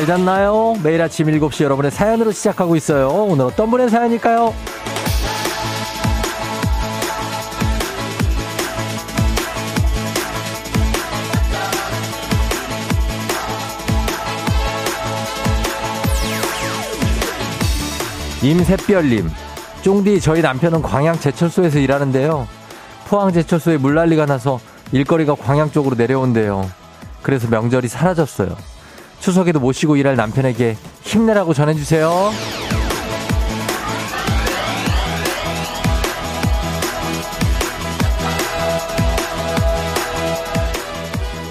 잘 잤나요? 매일 아침 7시 여러분의 사연으로 시작하고 있어요. 오늘 어떤 분의 사연일까요? 임샛별님, 쫑디 저희 남편은 광양 제철소에서 일하는데요. 포항 제철소에 물난리가 나서 일거리가 광양 쪽으로 내려온대요. 그래서 명절이 사라졌어요. 추석에도 모시고 일할 남편에게 힘내라고 전해주세요.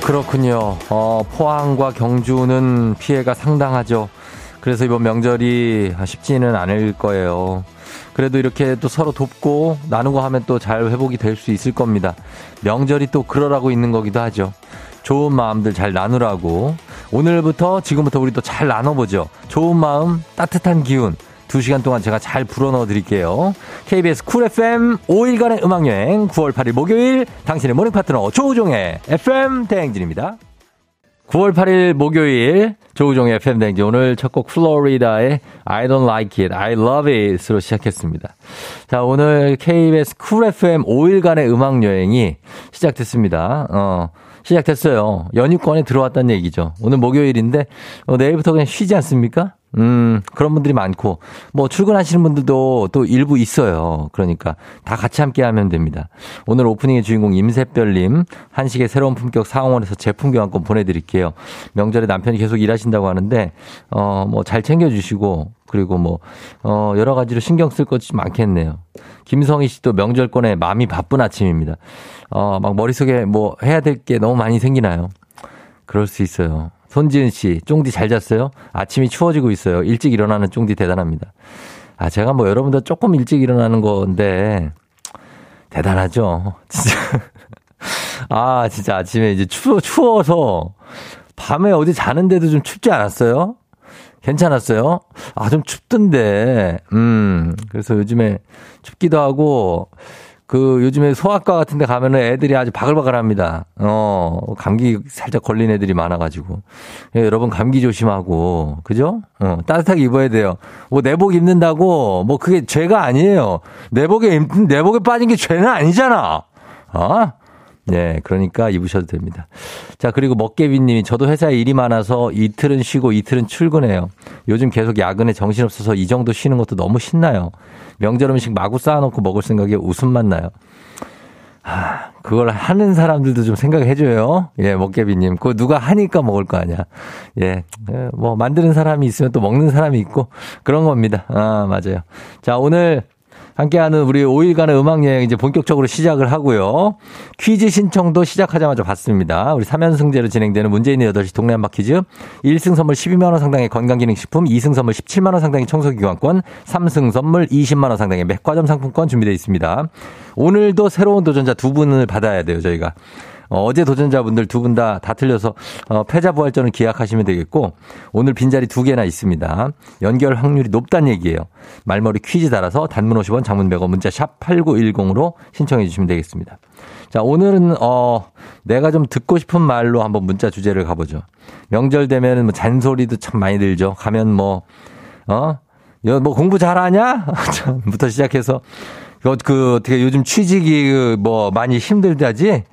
그렇군요. 어, 포항과 경주는 피해가 상당하죠. 그래서 이번 명절이 쉽지는 않을 거예요. 그래도 이렇게 또 서로 돕고 나누고 하면 또 잘 회복이 될 수 있을 겁니다. 명절이 또 그러라고 있는 거기도 하죠. 좋은 마음들 잘 나누라고. 오늘부터 지금부터 우리 또 잘 나눠보죠. 좋은 마음, 따뜻한 기운. 두 시간 동안 제가 잘 불어넣어 드릴게요. KBS Cool FM 5일간의 음악여행 9월 8일 목요일 당신의 morning 파트너 조우종의 FM 대행진입니다. 9월 8일 목요일 조우종의 FM 대행진 오늘 첫 곡 Flo Rida의 I don't like it, I love it으로 시작했습니다. 자 오늘 KBS 쿨 FM 5일간의 음악 여행이 시작됐습니다. 어. 시작됐어요. 연휴권에 들어왔다는 얘기죠. 오늘 목요일인데 어, 내일부터 그냥 쉬지 않습니까? 음, 그런 분들이 많고, 뭐, 출근하시는 분들도 또 일부 있어요. 그러니까, 다 같이 함께 하면 됩니다. 오늘 오프닝의 주인공 임세별님, 한식의 새로운 품격 상원에서 제품 교환권 보내드릴게요. 명절에 남편이 계속 일하신다고 하는데, 어, 뭐, 잘 챙겨주시고, 그리고 뭐, 어, 여러 가지로 신경 쓸 것이 많겠네요. 김성희 씨도 명절권에 마음이 바쁜 아침입니다. 어, 막 머릿속에 뭐 해야 될 게 너무 많이 생기나요? 그럴 수 있어요. 손지은 씨, 쫑디 잘 잤어요? 아침이 추워지고 있어요. 일찍 일어나는 쫑디 대단합니다. 아, 제가 뭐 여러분들 조금 일찍 일어나는 건데, 대단하죠. 진짜. 아, 진짜 아침에 이제 추워, 추워서 밤에 어디 자는데도 좀 춥지 않았어요? 괜찮았어요? 아, 좀 춥던데. 음, 그래서 요즘에 춥기도 하고, 그 요즘에 소아과 같은 데 가면은 애들이 아주 바글바글 합니다. 어, 감기 살짝 걸린 애들이 많아 가지고. 예, 여러분 감기 조심하고, 그죠? 어, 따뜻하게 입어야 돼요. 뭐 내복 입는다고, 뭐 그게 죄가 아니에요. 내복에, 입, 내복에 빠진 게 죄는 아니잖아. 어? 네, 그러니까 입으셔도 됩니다. 자, 그리고 먹개비님이 저도 회사에 일이 많아서 이틀은 쉬고 이틀은 출근해요. 요즘 계속 야근에 정신없어서 이 정도 쉬는 것도 너무 신나요. 명절 음식 마구 쌓아놓고 먹을 생각에 웃음만 나요. 아, 그걸 하는 사람들도 좀 생각해줘요. 예, 먹개비님. 그거 누가 하니까 먹을 거 아니야. 예, 예, 뭐, 만드는 사람이 있으면 또 먹는 사람이 있고, 그런 겁니다. 아, 맞아요. 자, 오늘 함께하는 우리 5일간의 음악 여행 이제 본격적으로 시작을 하고요. 퀴즈 신청도 시작하자마자 받습니다. 우리 3연승제로 진행되는 문재인의 8시 동네 한바 퀴즈. 1승 선물 12만 원 상당의 건강기능식품, 2승 선물 17만 원 상당의 청소기관권, 3승 선물 20만 원 상당의 맥과점 상품권 준비되어 있습니다. 오늘도 새로운 도전자 두 분을 받아야 돼요, 저희가. 어, 제 도전자분들 두분다다 틀려서 어, 패자부활전을 기약하시면 되겠고 오늘 빈자리 두 개나 있습니다. 연결 확률이 높다는 얘기예요. 말머리 퀴즈 달아서 단문 50원 장문 100원 문자 샵 8910으로 신청해 주시면 되겠습니다. 자, 오늘은 어 내가 좀 듣고 싶은 말로 한번 문자 주제를 가보죠. 명절 되면은 뭐 잔소리도 참 많이 들죠. 가면 뭐 어? 뭐 공부 잘하냐? 부터 시작해서 그 어떻게 요즘 취직이 그뭐 많이 힘들다지?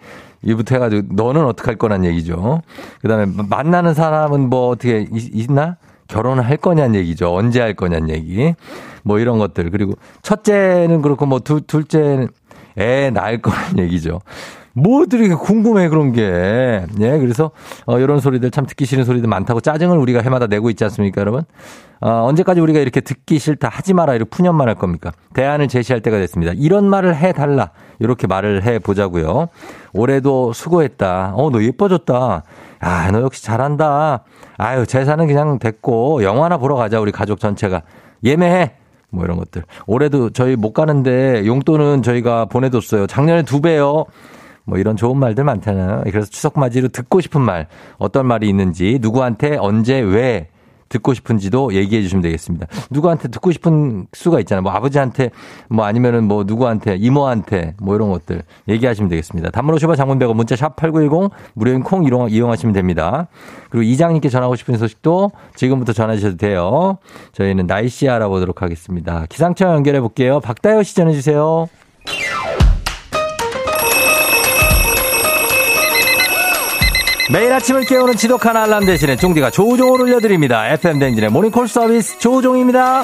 이부터 해가지고 너는 어떻게 할 거란 얘기죠. 그 다음에 만나는 사람은 뭐 어떻게 있, 나 결혼을 할 거냐는 얘기죠. 언제 할 거냐는 얘기. 뭐 이런 것들. 그리고 첫째는 그렇고 뭐 둘, 둘째는 애 낳을 거란 얘기죠. 뭐들이 궁금해 그런 게. 예, 그래서 어 이런 소리들 참 듣기 싫은 소리들 많다고 짜증을 우리가 해마다 내고 있지 않습니까, 여러분? 어 언제까지 우리가 이렇게 듣기 싫다 하지 마라 이렇게 푸념만 할 겁니까? 대안을 제시할 때가 됐습니다. 이런 말을 해 달라. 이렇게 말을 해 보자고요. 올해도 수고했다. 어, 너 예뻐졌다. 아, 너 역시 잘한다. 아유, 제사는 그냥 됐고 영화나 보러 가자. 우리 가족 전체가. 예매해. 뭐 이런 것들. 올해도 저희 못 가는데 용돈은 저희가 보내뒀어요. 작년에 두 배요. 뭐 이런 좋은 말들 많잖아요. 그래서 추석 맞이로 듣고 싶은 말, 어떤 말이 있는지, 누구한테, 언제, 왜 듣고 싶은지도 얘기해 주시면 되겠습니다. 누구한테 듣고 싶은 수가 있잖아요. 뭐 아버지한테 뭐 아니면은 뭐 누구한테 이모한테 뭐 이런 것들 얘기하시면 되겠습니다. 단문 50원 장문 100원 문자 샵 8910 무료인 콩 이용, 이용하시면 됩니다. 그리고 이장님께 전하고 싶은 소식도 지금부터 전해 주셔도 돼요. 저희는 날씨 알아보도록 하겠습니다. 기상청 연결해 볼게요. 박다효 씨 전해 주세요. 매일 아침을 깨우는 지독한 알람 대신에 종디가 조종을 올려드립니다. FM 댕진의 모닝콜 서비스 조종입니다.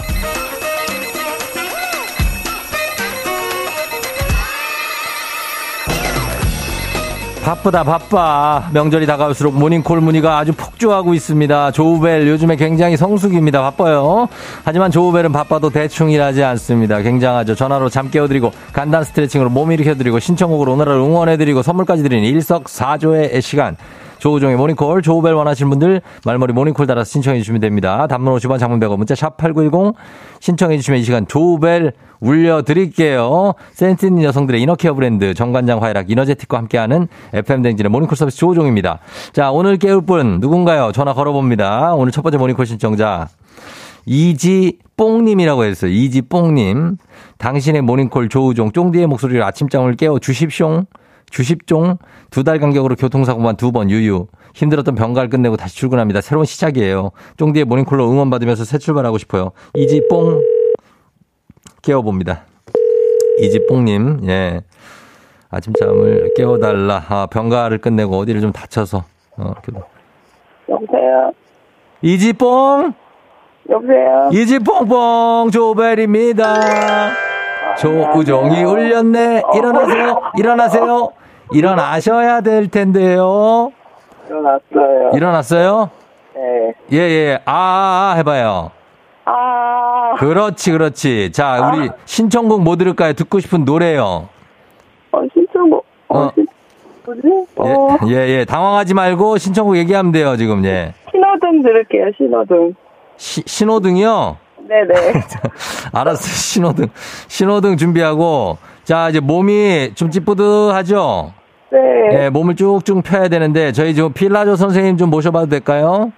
바쁘다 바빠. 명절이 다가올수록 모닝콜 문의가 아주 폭주하고 있습니다. 조우벨 요즘에 굉장히 성수기입니다. 바빠요. 하지만 조우벨은 바빠도 대충 일하지 않습니다. 굉장하죠. 전화로 잠 깨워드리고 간단 스트레칭으로 몸 일으켜드리고 신청곡으로 오늘을 응원해드리고 선물까지 드리는 일석사조의 시간 조우종의 모닝콜, 조우벨 원하시는 분들 말머리 모닝콜 달아서 신청해 주시면 됩니다. 단문 50원, 장문 100원, 문자 샵 8910 신청해 주시면 이 시간 조우벨 울려드릴게요. 센스 있는 여성들의 inner care 브랜드 정관장 화애락 이너제틱과 함께하는 FM 대행진의 모닝콜 서비스 조우종입니다. 자, 오늘 깨울 분 누군가요? 전화 걸어봅니다. 오늘 첫 번째 모닝콜 신청자. 이지뽕님이라고 했어요. 이지뽕님. 당신의 모닝콜 조우종 쫑디의 목소리를 아침잠을 깨워 주십쇼. 주십종 두 달 간격으로 교통사고만 두 번 유유. 힘들었던 병가를 끝내고 다시 출근합니다. 새로운 시작이에요. 쫑디의 모닝콜로 응원받으면서 새 출발하고 싶어요. 이지뽕 깨워봅니다. 이지뽕님, 예. 아침잠을 깨워달라. 아, 병가를 끝내고 어디를 좀 다쳐서. 어, 여보세요? 이지뽕! 여보세요? 이지뽕뽕 조벨입니다. 조우종이 울렸네. 일어나세요. 일어나세요. 일어나셔야 될 텐데요. 일어났어요. 일어났어요? 네. 예, 예. 아, 아, 아 해봐요. 아, 그렇지, 그렇지. 자, 우리 신청곡 뭐 들을까요? 듣고 싶은 노래요. 어, 신청곡, 어, 어. 신? 어, 예, 예, 예. 당황하지 말고 신청곡 얘기하면 돼요, 지금, 예. 신호등 들을게요, 신호등. 시, 신호등이요? 네네. 알았어요. 신호등. 신호등 준비하고. 자, 이제 몸이 좀 찌뿌드하죠? 네. 예, 몸을 쭉쭉 펴야 되는데, 저희 지금 필라조 선생님 좀 모셔봐도 될까요?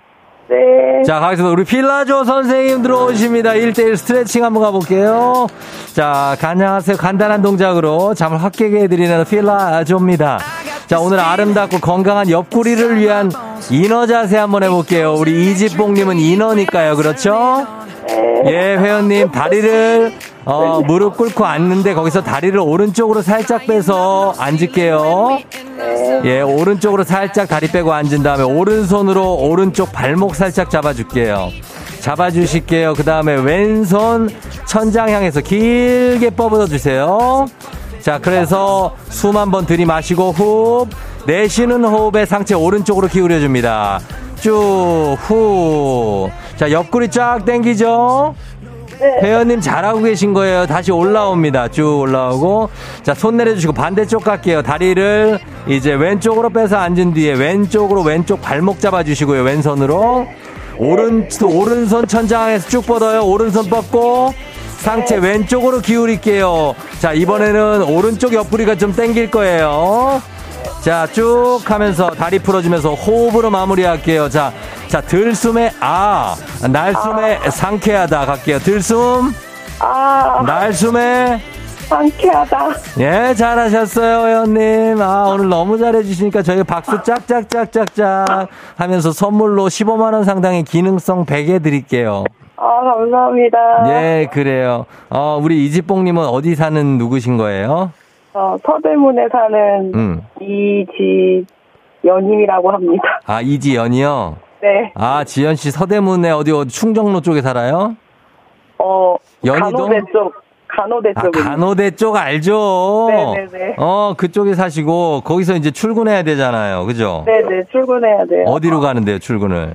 네. 자, 가겠습니다. 우리 필라조 선생님 들어오십니다. 1대1 스트레칭 한번 가볼게요. 자, 안녕하세요. 간단한 동작으로 잠을 확 깨게 해드리는 필라조입니다. 자, 오늘 아름답고 건강한 옆구리를 위한 인어 자세 한번 해볼게요. 우리 이지뽕님은 인어니까요. 그렇죠? 예, 회원님, 다리를, 어, 무릎 꿇고 앉는데 거기서 다리를 오른쪽으로 살짝 빼서 앉을게요. 예, 오른쪽으로 살짝 다리 빼고 앉은 다음에 오른손으로 오른쪽 발목 살짝 잡아줄게요. 잡아주실게요. 그 다음에 왼손 천장 향해서 길게 뻗어 주세요. 자, 그래서 숨 한번 들이마시고 호흡. 내쉬는 호흡에 상체 오른쪽으로 기울여 줍니다. 쭉, 후. 자, 옆구리 쫙 당기죠? 회원님 잘하고 계신 거예요. 다시 올라옵니다. 쭉 올라오고. 자, 손 내려주시고 반대쪽 갈게요. 다리를 이제 왼쪽으로 빼서 앉은 뒤에 왼쪽으로 왼쪽 발목 잡아주시고요. 왼손으로. 오른, 오른손 천장에서 쭉 뻗어요. 오른손 뻗고. 상체 왼쪽으로 기울일게요. 자, 이번에는 오른쪽 옆구리가 좀 당길 거예요. 자, 쭉 하면서 다리 풀어주면서 호흡으로 마무리할게요. 자, 자, 들숨에 아, 날숨에 상쾌하다 갈게요. 들숨, 아, 날숨에 상쾌하다. 예, 잘하셨어요, 회원님. 아, 오늘 너무 잘해주시니까 저희 박수 짝짝짝짝짝 하면서 선물로 15만원 상당의 기능성 베개 드릴게요. 아, 감사합니다. 예, 그래요. 어, 우리 이지뽕님은 어디 사는 누구신 거예요? 어, 서대문에 사는 음. 이지연임이라고 합니다. 아, 이지연이요? 네. 아, 지연 씨 서대문에 어디, 어디 충정로 쪽에 살아요? 어, 연희동? 간호대 쪽, 간호대 아, 쪽입니다. 간호대 쪽 알죠? 네네네. 어, 그쪽에 사시고, 거기서 이제 출근해야 되잖아요. 그죠? 네네, 출근해야 돼요. 어디로 가는데요, 출근을?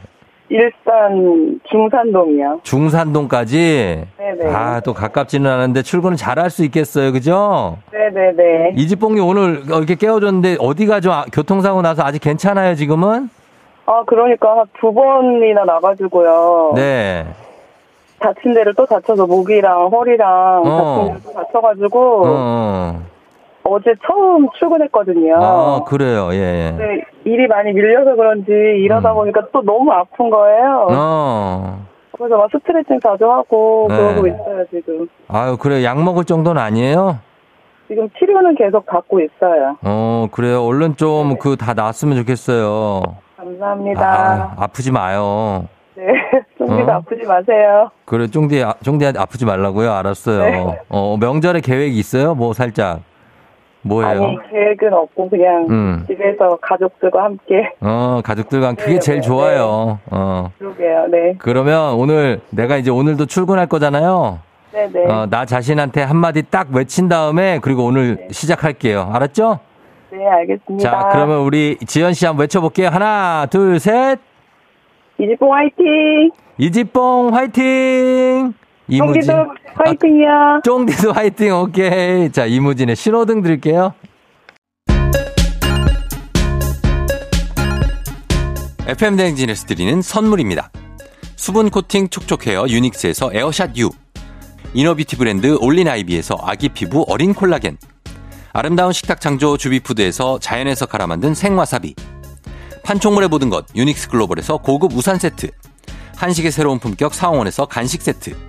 일산 중산동이요. 중산동까지? 네네. 아, 또 가깝지는 않은데 출근을 잘 할 수 있겠어요. 그죠? 네네네. 이지뽕이 오늘 이렇게 깨워줬는데 어디가 좀 아- 교통사고 나서 아직 괜찮아요, 지금은? 아, 그러니까 한두 번이나 나가지고요. 네. 다친 데를 또 다쳐서 목이랑 허리랑 어. 다친 데도 다쳐가지고 어. 어제 처음 출근했거든요. 아, 그래요. 예, 예. 근데 일이 많이 밀려서 그런지 일하다 음. 보니까 또 너무 아픈 거예요. 어. 그래서 막 스트레칭 자주 하고 네. 그러고 있어요, 지금. 아유, 그래. 약 먹을 정도는 아니에요? 지금 치료는 계속 받고 있어요. 어, 그래요. 얼른 좀 그 다 나았으면 좋겠어요. 감사합니다. 아, 아프지 마요. 네. 쫑디도 어? 아프지 마세요. 그래, 쫑디, 아- 쫑디한테 아프지 말라고요? 알았어요. 네. 어, 명절에 계획 있어요? 뭐 살짝. 뭐예요? 아니, 계획은 없고 그냥 음. 집에서 가족들과 함께 어, 가족들과 그게 네, 제일 네, 좋아요. 어. 그러게요. 네. 그러면 오늘 내가 이제 오늘도 출근할 거잖아요. 네네. 어, 나 자신한테 한마디 딱 외친 다음에 그리고 오늘 시작할게요. 알았죠? 네, 알겠습니다. 자, 그러면 우리 지연 씨 한번 외쳐볼게요. 하나, 둘, 셋. 이지봉 화이팅! 이지뽕 화이팅! 이무진. 쫑디도 화이팅이요. 아, 쫑디도 화이팅, 오케이. 자, 이무진의 신호등 드릴게요. FM 대행진에서 드리는 선물입니다. 수분 코팅 촉촉 헤어 유닉스에서 에어샷 U. inner beauty 브랜드 올린 아이비에서 아기 피부 어린 콜라겐. 아름다운 식탁 창조 주비푸드에서 자연에서 갈아 만든 생와사비. 판촉물의 모든 것 유닉스 글로벌에서 고급 우산 세트. 한식의 새로운 품격 사원에서 간식 세트.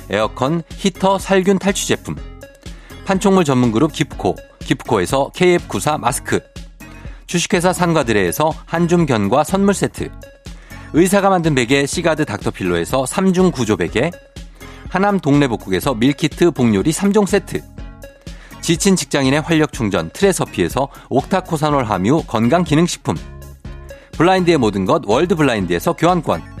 에어컨 히터 살균 탈취 제품. 판촉물 전문 그룹 기프코. 기프코에서 KF94 마스크. 주식회사 상가드레에서 한줌 견과 선물 세트. 의사가 만든 베개 시가드 닥터필로에서 3중 구조 베개. 하남 동래복국에서 밀키트 복요리 3종 세트. 지친 직장인의 활력 충전 트레서피에서 옥타코사놀 함유 건강기능식품. 블라인드의 모든 것 월드 블라인드에서 교환권.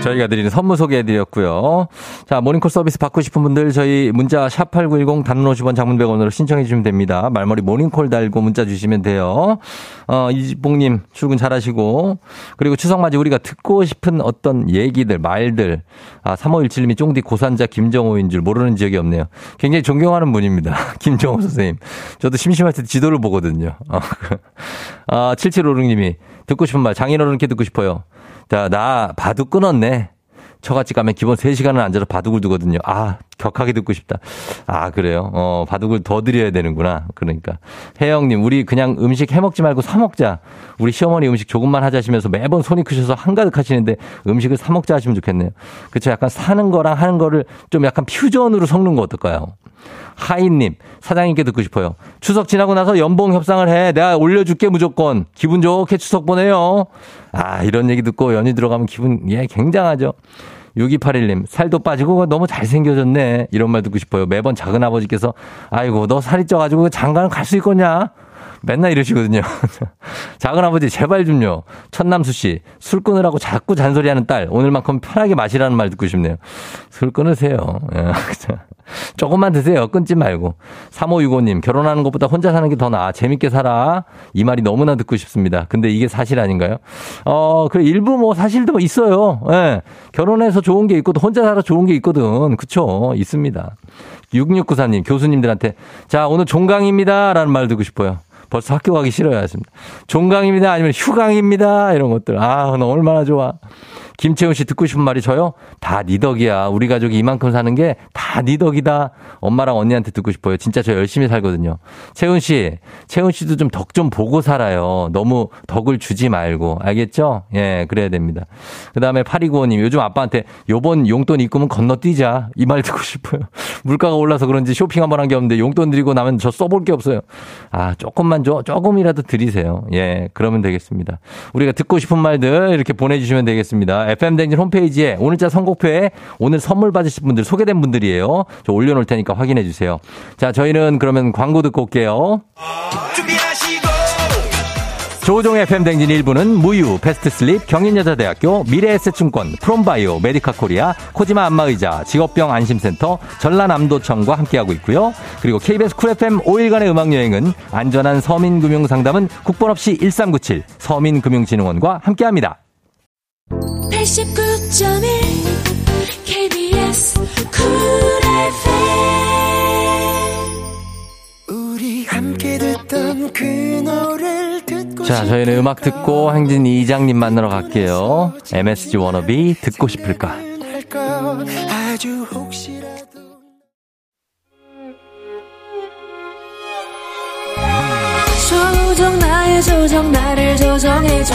저희가 드리는 선물 소개해드렸고요. 자, 모닝콜 서비스 받고 싶은 분들 저희 문자 샵8910 단문 50원 장문 100원으로 신청해 주시면 됩니다. 말머리 모닝콜 달고 문자 주시면 돼요. 어, 이지봉님 출근 잘하시고 그리고 추석 맞이 우리가 듣고 싶은 어떤 얘기들, 말들 아, 3517님이 쫑디 고산자 김정호인 줄 모르는 지역이 없네요. 굉장히 존경하는 분입니다. 김정호 선생님. 저도 심심할 때 지도를 보거든요. 어, 아, 7756님이 듣고 싶은 말 장인어른께 듣고 싶어요. 자, 나 바둑 끊었네. 처갓집 가면 기본 3시간은 앉아서 바둑을 두거든요. 아, 격하게 듣고 싶다. 아, 그래요? 어, 바둑을 더 드려야 되는구나. 그러니까. 혜영님, 우리 그냥 음식 해 먹지 말고 사 먹자. 우리 시어머니 음식 조금만 하자시면서 매번 손이 크셔서 한가득 하시는데 음식을 사 먹자 하시면 좋겠네요. 그쵸. 약간 사는 거랑 하는 거를 좀 약간 퓨전으로 섞는 거 어떨까요? 하인님, 사장님께 듣고 싶어요. 추석 지나고 나서 연봉 협상을 해. 내가 올려줄게 무조건. 기분 좋게 추석 보내요. 아, 이런 얘기 듣고 연휴 들어가면 기분, 예, 굉장하죠. 6281님, 살도 빠지고 너무 잘생겨졌네. 이런 말 듣고 싶어요. 매번 작은 아버지께서, 아이고, 너 살이 쪄가지고 장가는 갈 수 있겠냐? 맨날 이러시거든요. 작은 아버지, 제발 좀요. 천남수 씨, 술 끊으라고 자꾸 잔소리하는 딸, 오늘만큼 편하게 마시라는 말 듣고 싶네요. 술 끊으세요. 예, 조금만 드세요. 끊지 말고. 3565님, 결혼하는 것보다 혼자 사는 게 더 나아. 재밌게 살아. 이 말이 너무나 듣고 싶습니다. 근데 이게 사실 아닌가요? 어, 그래, 일부 뭐 사실도 있어요. 예. 결혼해서 좋은 게 있고, 또 혼자 살아 좋은 게 있거든. 그쵸? 있습니다. 6694님, 교수님들한테, 자, 오늘 종강입니다. 라는 말 듣고 싶어요. 벌써 학교 가기 싫어요. 하십니다. 종강입니다. 아니면 휴강입니다. 이런 것들. 아, 너 얼마나 좋아. 김채훈 씨 듣고 싶은 말이 저요? 다 니 덕이야. 우리 가족이 이만큼 사는 게 다 니 덕이다. 엄마랑 언니한테 듣고 싶어요. 진짜 저 열심히 살거든요. 채훈 씨, 채훈 씨도 좀덕좀 보고 살아요. 너무 덕을 주지 말고. 알겠죠? 예, 그래야 됩니다. 그 다음에 파리구호님, 요즘 아빠한테 요번 용돈 입금은 건너뛰자. 이 말 듣고 싶어요. 물가가 올라서 그런지 쇼핑 한 번 한 게 없는데 용돈 드리고 나면 저 써볼 게 없어요. 아, 조금만 줘. 조금이라도 드리세요. 예, 그러면 되겠습니다. 우리가 듣고 싶은 말들 이렇게 보내주시면 되겠습니다. FM대행진 홈페이지에 오늘자 선곡표에 오늘 선물 받으실 분들 소개된 분들이에요. 저 올려놓을 테니까 확인해 주세요. 자, 저희는 그러면 광고 듣고 올게요. 조우종의 FM대행진 1부는 무유, 베스트슬립, 경인여자대학교, 미래에셋증권, 프롬바이오, 메디카 코리아, 코지마 안마의자, 직업병 안심센터, 전라남도청과 함께하고 있고요. 그리고 KBS 쿨 FM 5일간의 음악여행은 안전한 서민금융상담은 국번 없이 1397 서민금융진흥원과 함께합니다. 89.1 KBS 쿨 FM 우리 함께 듣던 그 노래를 자, 저희는 음악 듣고 행진 이장님 만나러 갈게요. MSG 워너비 듣고 싶을까? 조정 나의 조정 나를 조정해줘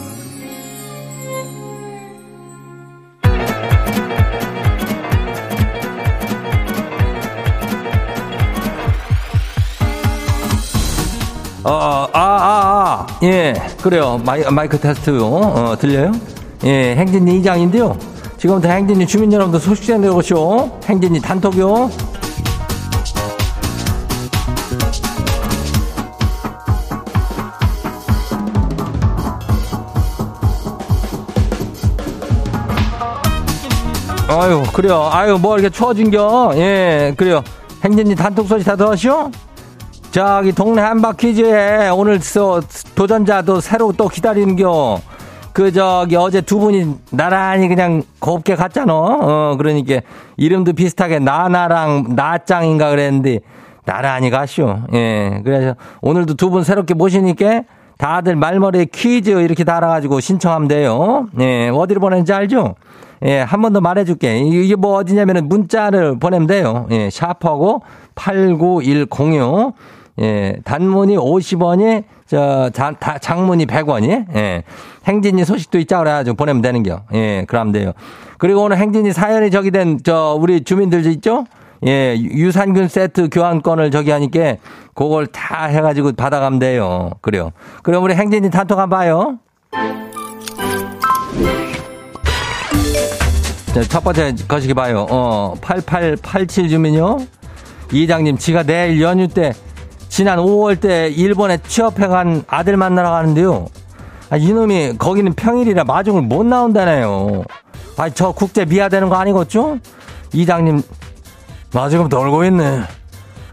어, 아, 아, 아, 예, 그래요. 마이, 마이크 테스트요. 어, 들려요? 예, 행진리 이장인데요. 지금부터 행진리 주민 여러분들 소식 전해오시오. 행진리 단톡요. 아유, 그래요. 아유, 뭐 이렇게 추워진겨? 예, 그래요. 행진이 단톡 소식 다 들었쇼? 저기 동네 한바퀴즈에 오늘 저 도전자도 새로 또 기다리는겨. 그 저기 어제 두 분이 나란히 그냥 곱게 갔잖아. 어, 그러니까 이름도 비슷하게 나나랑 나짱인가 그랬는데 나란히 가쇼. 예. 그래서 오늘도 두 분 새롭게 모시니까 다들 말머리에 퀴즈 이렇게 달아가지고 신청하면 돼요. 예. 어디로 보내는지 알죠? 예, 한 번 더 말해줄게. 이게 뭐 어디냐면은 문자를 보내면 돼요. 예, 샤프하고 89106. 예, 단문이 50원이, 저, 자, 다, 장문이 100원이, 예. 행진이 소식도 있자 그래가지고 보내면 되는겨. 예, 그러면 돼요. 그리고 오늘 행진이 사연이 저기 된, 저, 우리 주민들 있죠? 예, 유산균 세트 교환권을 저기 하니까 그걸 다 해가지고 받아가면 돼요. 그래요. 그럼 우리 행진이 단톡 한번 봐요. 자, 첫 번째 거시기 봐요. 어, 8887 주민요. 이장님, 지가 내일 연휴 때, 지난 5월 때 일본에 취업해 간 아들 만나러 가는데요. 아, 이놈이 거기는 평일이라 마중을 못 나온다네요. 아, 저 국제 미화되는 거 아니겠죠? 이장님, 마중금 놀고 있네.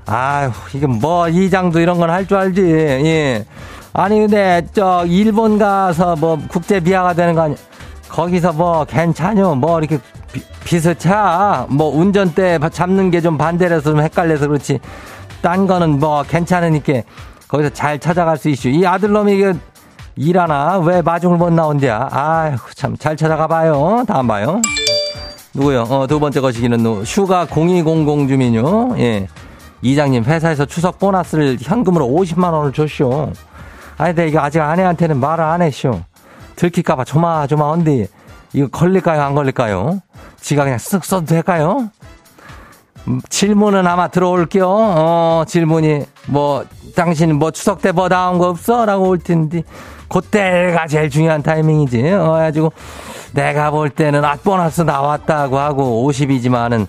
아휴, 이게 뭐, 이장도 이런 건 할 줄 알지. 예. 아니, 근데, 저, 일본 가서 뭐, 국제 미화가 되는 거 아니, 거기서 뭐 괜찮요. 뭐 이렇게 비, 비슷차. 뭐 운전대 잡는 게 좀 반대라서 좀 헷갈려서 그렇지. 딴 거는 뭐 괜찮으니까 거기서 잘 찾아갈 수 있슈. 이 아들놈이 이게 일하나? 왜 마중을 못 나온대야? 아휴, 참, 잘 찾아가 봐요. 다음 봐요. 누구요? 어, 두 번째 거시기는 슈가 0200 주민요. 예. 이장님, 회사에서 추석 보너스를 현금으로 50만원을 줬쇼. 아니, 근데 이거 아직 아내한테는 말을 안 했쇼. 들킬까봐 조마조마한데 이거 걸릴까요 안 걸릴까요? 지가 그냥 쓱 써도 될까요? 음, 질문은 아마 들어올게요. 어, 질문이 뭐 당신 뭐 추석 때 뭐 나온 거 없어? 라고 올 텐데 그때가 제일 중요한 타이밍이지. 어, 가지고 내가 볼 때는 아 보너스 나왔다고 하고 50이지만은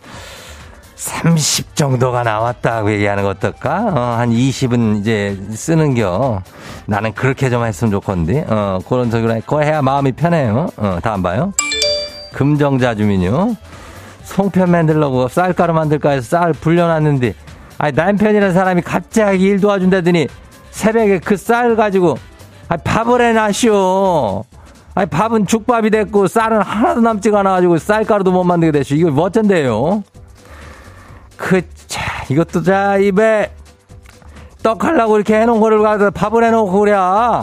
30 정도가 나왔다고 얘기하는 거 어떨까? 어, 한 20은 이제 쓰는겨. 나는 그렇게 좀 했으면 좋겠는데. 어, 그런 소리로 그거 해야 마음이 편해요. 어, 다음 봐요. 금정자 주민요. 송편 만들려고 쌀가루 만들까 해서 쌀 불려놨는데, 아니, 남편이라는 사람이 갑자기 일 도와준다더니 새벽에 그 쌀 가지고, 아 밥을 해놨쇼. 아니 밥은 죽밥이 됐고 쌀은 하나도 남지가 않아가지고 쌀가루도 못 만들게 됐어. 이거 뭐 어쩐데요? 그, 자, 이것도 자, 입에 떡 하려고 이렇게 해놓은 거를 가서 밥을 해놓고 그래. 아,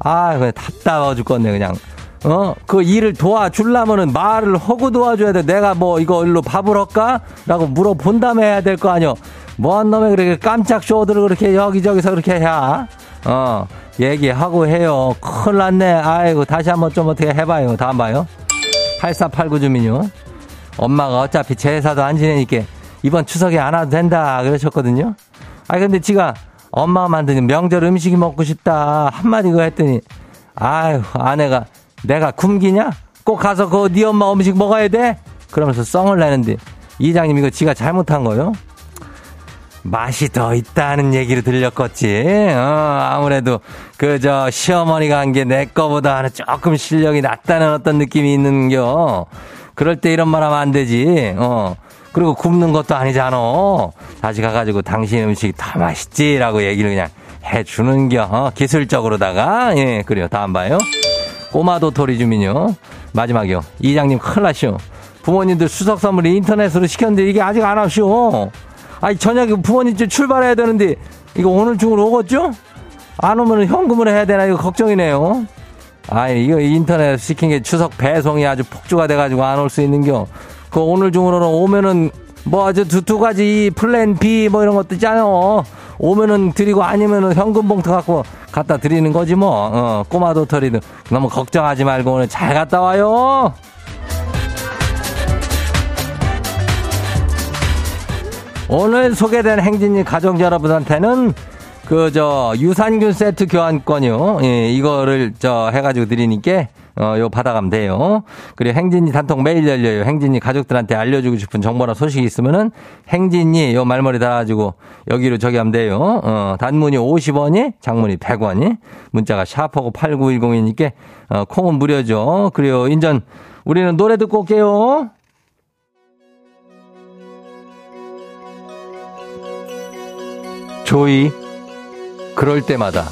그냥 답답해 죽겠네, 그냥. 어, 그 일을 도와주려면은 말을 하고 도와줘야 돼. 내가 뭐 이거 일로 밥을 할까? 라고 물어본 다음에 해야 될 거 아니여. 뭐한 놈에 그렇게 깜짝 쇼들을 그렇게 여기저기서 그렇게 해야? 어, 얘기하고 해요. 큰일 났네. 아이고, 다시 한번 좀 어떻게 해봐요. 다음 봐요. 8489 주민요. 엄마가 어차피 제사도 안 지내니까 이번 추석에 안 와도 된다. 그러셨거든요. 아니, 근데 지가 엄마가 만드는 명절 음식이 먹고 싶다. 한마디 그 했더니, 아유, 아내가 내가 굶기냐? 꼭 가서 그 네 엄마 음식 먹어야 돼? 그러면서 썽을 내는데 이장님 이거 지가 잘못한 거요? 맛이 더 있다는 얘기를 들렸겠지. 어, 아무래도 그 저 시어머니가 한 게 내 거보다 조금 실력이 낮다는 어떤 느낌이 있는겨. 그럴 때 이런 말 하면 안 되지. 어. 그리고 굽는 것도 아니잖아. 다시 가가지고 당신 음식이 더 맛있지라고 얘기를 그냥 해주는겨. 어, 기술적으로다가. 예, 그래요. 다음 봐요. 꼬마 도토리 주민요. 마지막이요. 이장님 큰일 나시오. 부모님들 수석 선물이 인터넷으로 시켰는데 이게 아직 안 왔쇼. 아니 저녁에 부모님 집 출발해야 되는데 이거 오늘 중으로 오겠죠? 안 오면 현금으로 해야 되나 이거 걱정이네요. 아이 이거 인터넷 시킨 게 추석 배송이 아주 폭주가 돼가지고 안 올 수 있는겨. 그 오늘 중으로는 오면은 뭐 아주 두, 두 가지 플랜 B 뭐 이런 것도 있잖아요. 오면은 드리고 아니면은 현금 봉투 갖고 갖다 드리는 거지 뭐. 어, 꼬마 도토리도 너무 걱정하지 말고 오늘 잘 갔다 와요. 오늘 소개된 행진이 가족 여러분한테는 그 저 유산균 세트 교환권이요. 예, 이거를 저 해가지고 드리니까 어, 요 받아가면 돼요. 그리고 행진이 단통 매일 열려요. 행진이 가족들한테 알려주고 싶은 정보나 소식이 있으면은 행진이 요 말머리 달아가지고 여기로 저기 하면 돼요. 어, 단문이 50원이, 장문이 100원이, 문자가 샤프고 8910이니까 어, 콩은 무료죠. 그리고 인전 우리는 노래 듣고 올게요. 조이 그럴 때마다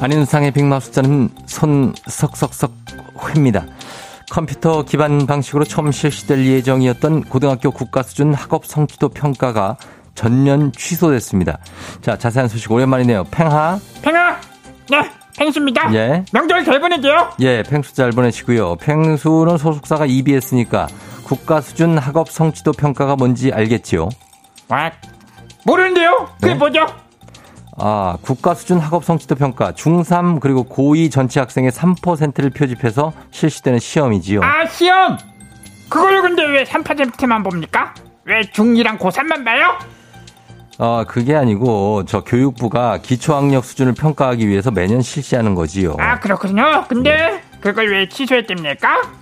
안윤상의 빅마 숫자는 손 석석석 회입니다. 컴퓨터 기반 방식으로 처음 실시될 예정이었던 고등학교 국가 수준 학업 성취도 평가가 전년 취소됐습니다. 자, 자세한 소식 오랜만이네요. 팽하. 팽하. 네, 팽수입니다. 예. 명절 잘 보내세요. 예, 팽수 잘 보내시고요. 팽수는 소속사가 EBS니까 국가 수준 학업 성취도 평가가 뭔지 알겠지요? 와, 모르는데요? 그게 네? 뭐죠? 아, 국가 수준 학업 성취도 평가 중3 그리고 고2 전체 학생의 3%를 표집해서 실시되는 시험이지요. 아, 시험! 그걸 근데 왜 3%만 봅니까? 왜 중2랑 고3만 봐요? 어, 그게 아니고 저 교육부가 기초학력 수준을 평가하기 위해서 매년 실시하는 거지요. 아, 그렇군요. 근데 그걸 왜 취소했답니까?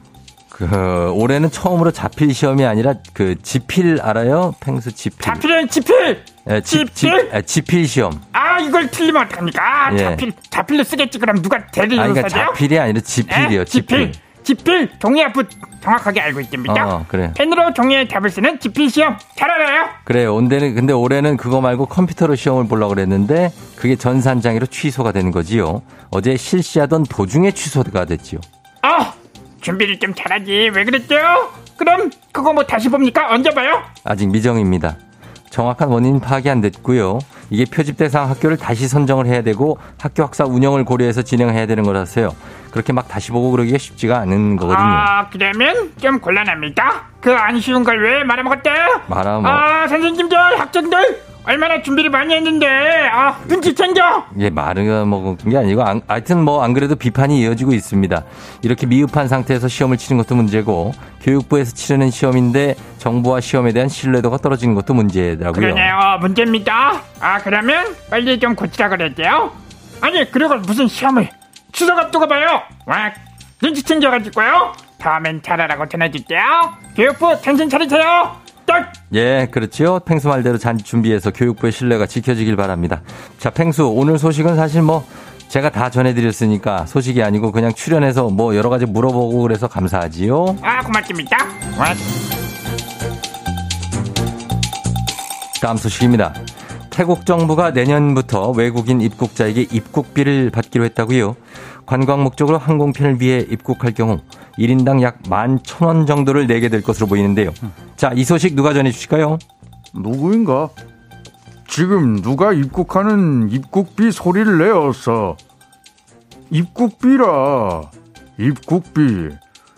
그 올해는 처음으로 자필 시험이 아니라 그 지필 알아요? 팽수 지필. 자필은 지필! 예, 지, 지, 지필? 아, 지필 시험. 아, 이걸 틀리면 어떡합니까? 아, 예. 자필, 자필로 쓰겠지. 그럼 누가 대리로 아니, 그러니까 써줘요? 자필이 아니라 지필이요. 에? 지필. 지필. 지필. 종이 앞부 정확하게 알고 있답니다. 어, 그래. 펜으로 종이에 답을 쓰는 지필 시험. 잘 알아요? 그래요. 온데는 근데 올해는 그거 말고 컴퓨터로 시험을 보려고 그랬는데 그게 전산장애로 취소가 되는 거지요. 어제 실시하던 도중에 취소가 됐지요. 아, 준비를 좀 잘하지. 왜 그랬죠? 그럼 그거 뭐 다시 봅니까? 언제 봐요? 아직 미정입니다. 정확한 원인 파악이 안 됐고요. 이게 표집 대상 학교를 다시 선정을 해야 되고 학교 학사 운영을 고려해서 진행해야 되는 거라서요. 그렇게 막 다시 보고 그러기가 쉽지가 않은 거거든요. 아, 그러면 좀 곤란합니다. 그 안 쉬운 걸 왜 말아먹었대요? 말아 뭐. 아, 선생님들, 학생들 얼마나 준비를 많이 했는데 아, 눈치 챙겨. 이게 말은 먹은 게 아니고 안- 하여튼 뭐 안 그래도 비판이 이어지고 있습니다. 이렇게 미흡한 상태에서 시험을 치는 것도 문제고 교육부에서 치르는 시험인데 정부와 시험에 대한 신뢰도가 떨어지는 것도 문제라고요. 그러네요. 문제입니다. 아, 그러면 빨리 좀 고치라 그랬대요. 아니, 그리고 무슨 시험을 추석 앞두고 봐요. 와, 눈치 챙겨가지고요. 다음엔 잘하라고 전해줄게요. 교육부 정신 차리세요. 딱! 예, 그렇죠. 펭수 말대로 잔 준비해서 교육부의 신뢰가 지켜지길 바랍니다. 자, 펭수, 오늘 소식은 사실 뭐 제가 다 전해드렸으니까 소식이 아니고 그냥 출연해서 뭐 여러 가지 물어보고 그래서 감사하지요. 아, 고맙습니다. 다음 소식입니다. 태국 정부가 내년부터 외국인 입국자에게 입국비를 받기로 했다고요. 관광 목적으로 항공편을 위해 입국할 경우 1인당 약 11,000원 정도를 내게 될 것으로 보이는데요. 자, 이 소식 누가 전해 주실까요? 누구인가? 지금 누가 입국하는 입국비 소리를 내었어. 입국비라. 입국비.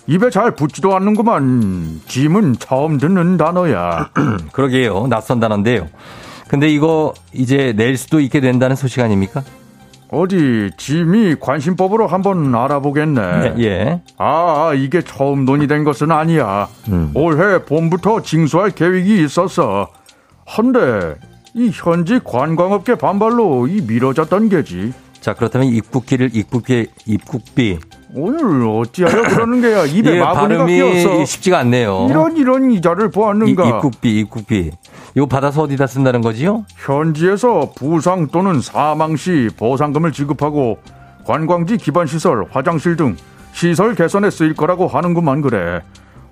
입에 잘 붙지도 않는구만. 짐은 처음 듣는 단어야. 그러게요. 낯선 단어인데요. 근데 이거 이제 낼 수도 있게 된다는 소식 아닙니까? 어디 짐이 관심법으로 한번 알아보겠네. 예. 예. 아, 이게 처음 논의된 것은 아니야. 음. 올해 봄부터 징수할 계획이 있었어. 헌데 이 현지 관광업계 반발로 이 미뤄졌던 게지. 자, 그렇다면 입국비를 입국비 입국비 오늘 어찌하여 그러는 게야 입에 이게 마구니가 끼었어. 쉽지가 않네요. 이런 이런 이자를 이, 보았는가. 입국비 입국비 이거 받아서 어디다 쓴다는 거지요? 현지에서 부상 또는 사망 시 보상금을 지급하고 관광지 기반 시설, 화장실 등 시설 개선에 쓰일 거라고 하는구만 그래.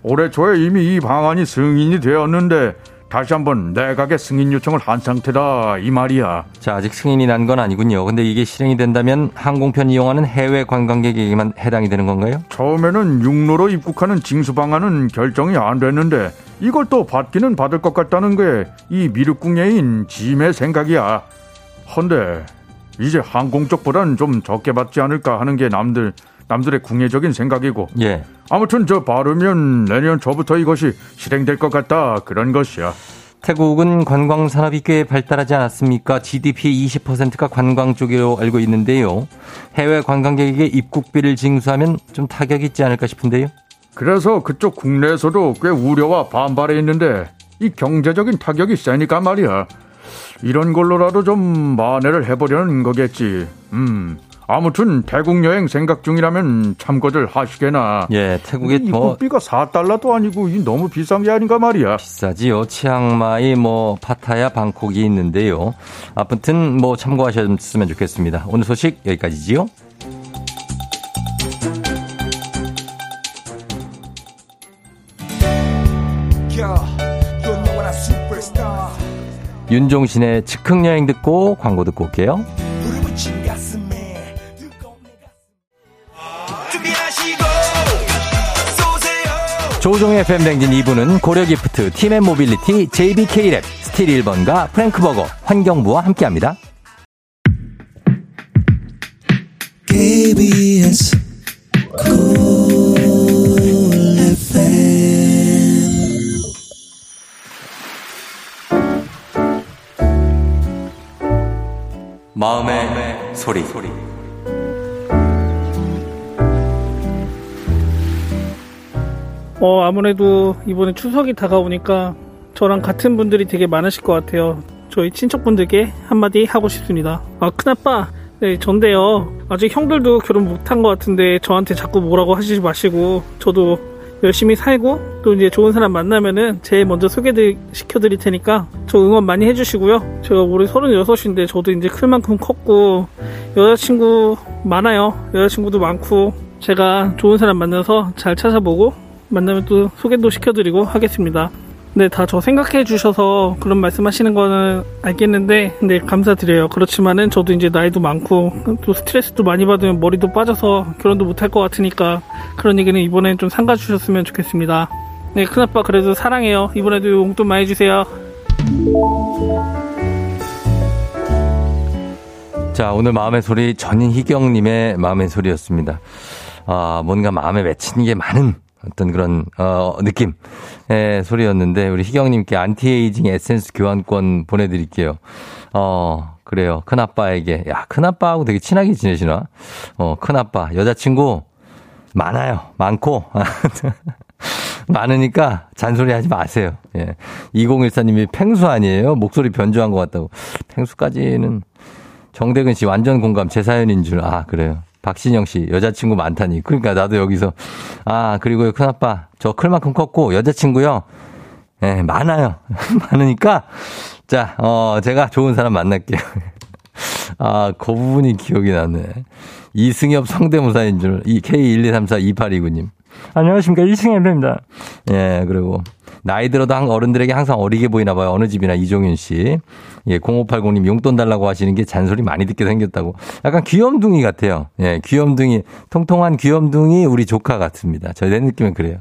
올해 초에 이미 이 방안이 승인이 되었는데 다시 한번 내각에 승인 요청을 한 상태다 이 말이야. 자, 아직 승인이 난 건 아니군요. 근데 이게 실행이 된다면 항공편 이용하는 해외 관광객에게만 해당이 되는 건가요? 처음에는 육로로 입국하는 징수 방안은 결정이 안 됐는데 이걸 또 받기는 받을 것 같다는 게 이 미륵궁예인 짐의 생각이야. 헌데 이제 항공 쪽보단 좀 적게 받지 않을까 하는 게 남들 남들의 궁예적인 생각이고 예. 아무튼 저 바르면 내년 초부터 이것이 실행될 것 같다 그런 것이야. 태국은 관광 산업이 꽤 발달하지 않았습니까? GDP의 20%가 관광 쪽으로 알고 있는데요. 해외 관광객에게 입국비를 징수하면 좀 타격이 있지 않을까 싶은데요. 그래서 그쪽 국내에서도 꽤 우려와 반발이 있는데 이 경제적인 타격이 세니까 말이야. 이런 걸로라도 좀 만회를 해보려는 거겠지. 음. 아무튼 태국 여행 생각 중이라면 참고들 하시게나. 예, 태국에 이뭐 입국비가 4달러도 아니고 이 너무 비싼 게 아닌가 말이야. 비싸지요. 치앙마이, 뭐 파타야, 방콕이 있는데요. 아무튼 뭐 참고하셨으면 좋겠습니다. 오늘 소식 여기까지지요. 윤종신의 즉흥 여행 듣고 광고 듣고 올게요. 조우종의 FM대행진 2부는 고려기프트, 팀앤모빌리티, JBK랩, 스틸 1번과 프랭크버거, 환경부와 함께합니다. KBS 마음의, 소리. 어, 아무래도 이번에 추석이 다가오니까 저랑 같은 분들이 되게 많으실 것 같아요. 저희 친척분들께 한마디 하고 싶습니다. 아, 큰아빠. 네, 전데요. 아직 형들도 결혼 못한 것 같은데 저한테 자꾸 뭐라고 하시지 마시고 저도 열심히 살고 또 이제 좋은 사람 만나면은 제일 먼저 소개 시켜드릴 테니까 저 응원 많이 해주시고요. 제가 올해 36인데 저도 이제 클 만큼 컸고 여자친구 많아요. 여자친구도 많고 제가 좋은 사람 만나서 잘 찾아보고 만나면 또 소개도 시켜드리고 하겠습니다. 네, 다 저 생각해 주셔서 그런 말씀 하시는 거는 알겠는데, 네, 감사드려요. 그렇지만은 저도 이제 나이도 많고, 또 스트레스도 많이 받으면 머리도 빠져서 결혼도 못할 것 같으니까, 그런 얘기는 이번엔 좀 삼가 주셨으면 좋겠습니다. 네, 큰아빠 그래도 사랑해요. 이번에도 용돈 많이 주세요. 자, 오늘 마음의 소리 전희경님의 마음의 소리였습니다. 아, 뭔가 마음에 맺힌 게 많은 어떤 그런 어 느낌 의 소리였는데 우리 희경님께 안티에이징 에센스 교환권 보내드릴게요. 어 그래요 큰 아빠에게 야큰 아빠하고 되게 친하게 지내시나? 어큰 아빠 여자친구 많아요 많고 많으니까 잔소리 하지 마세요. 예 2014님이 팽수 아니에요? 목소리 변조한 것 같다고 팽수까지는 정대근 씨 완전 공감 제 사연인 줄 아 그래요. 박신영 씨, 여자친구 많다니. 그러니까 나도 여기서, 아, 그리고 큰아빠, 저 클만큼 컸고, 여자친구요, 예, 많아요. 많으니까, 자, 어, 제가 좋은 사람 만날게요. 아, 그 부분이 기억이 나네. 이승엽 성대모사인 줄, 이 K123422829님. 안녕하십니까. 이승엽입니다. 예, 그리고, 나이 들어도 한 어른들에게 항상 어리게 보이나 봐요. 어느 집이나 이종윤 씨. 예, 0580님 용돈 달라고 하시는 게 잔소리 많이 듣게 생겼다고. 약간 귀염둥이 같아요. 예, 귀염둥이, 통통한 귀염둥이 우리 조카 같습니다. 저내 느낌은 그래요.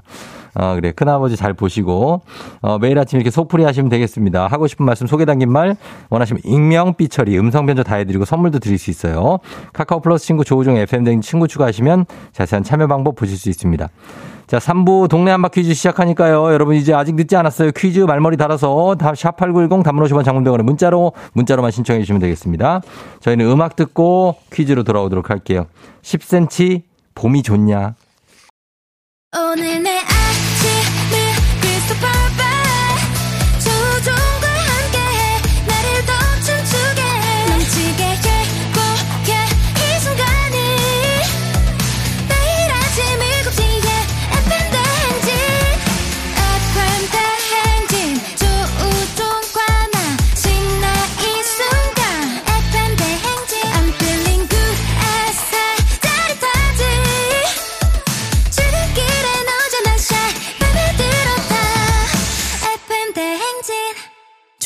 어, 그래. 큰아버지 잘 보시고, 어, 매일 아침 이렇게 속풀이 하시면 되겠습니다. 하고 싶은 말씀 소개 담긴 말, 원하시면 익명, 삐처리, 음성 변조 다 해드리고 선물도 드릴 수 있어요. 카카오 플러스 친구 조우종 FM 등 친구 추가하시면 자세한 참여 방법 보실 수 있습니다. 자, 3부 동네 한바 퀴즈 시작하니까요. 여러분 이제 아직 늦지 않았어요. 퀴즈 말머리 달아서 샵8910 단문 50원 장문병원에 문자로, 문자로만 신청해 주시면 되겠습니다. 저희는 음악 듣고 퀴즈로 돌아오도록 할게요. 10cm 봄이 좋냐? 오늘 내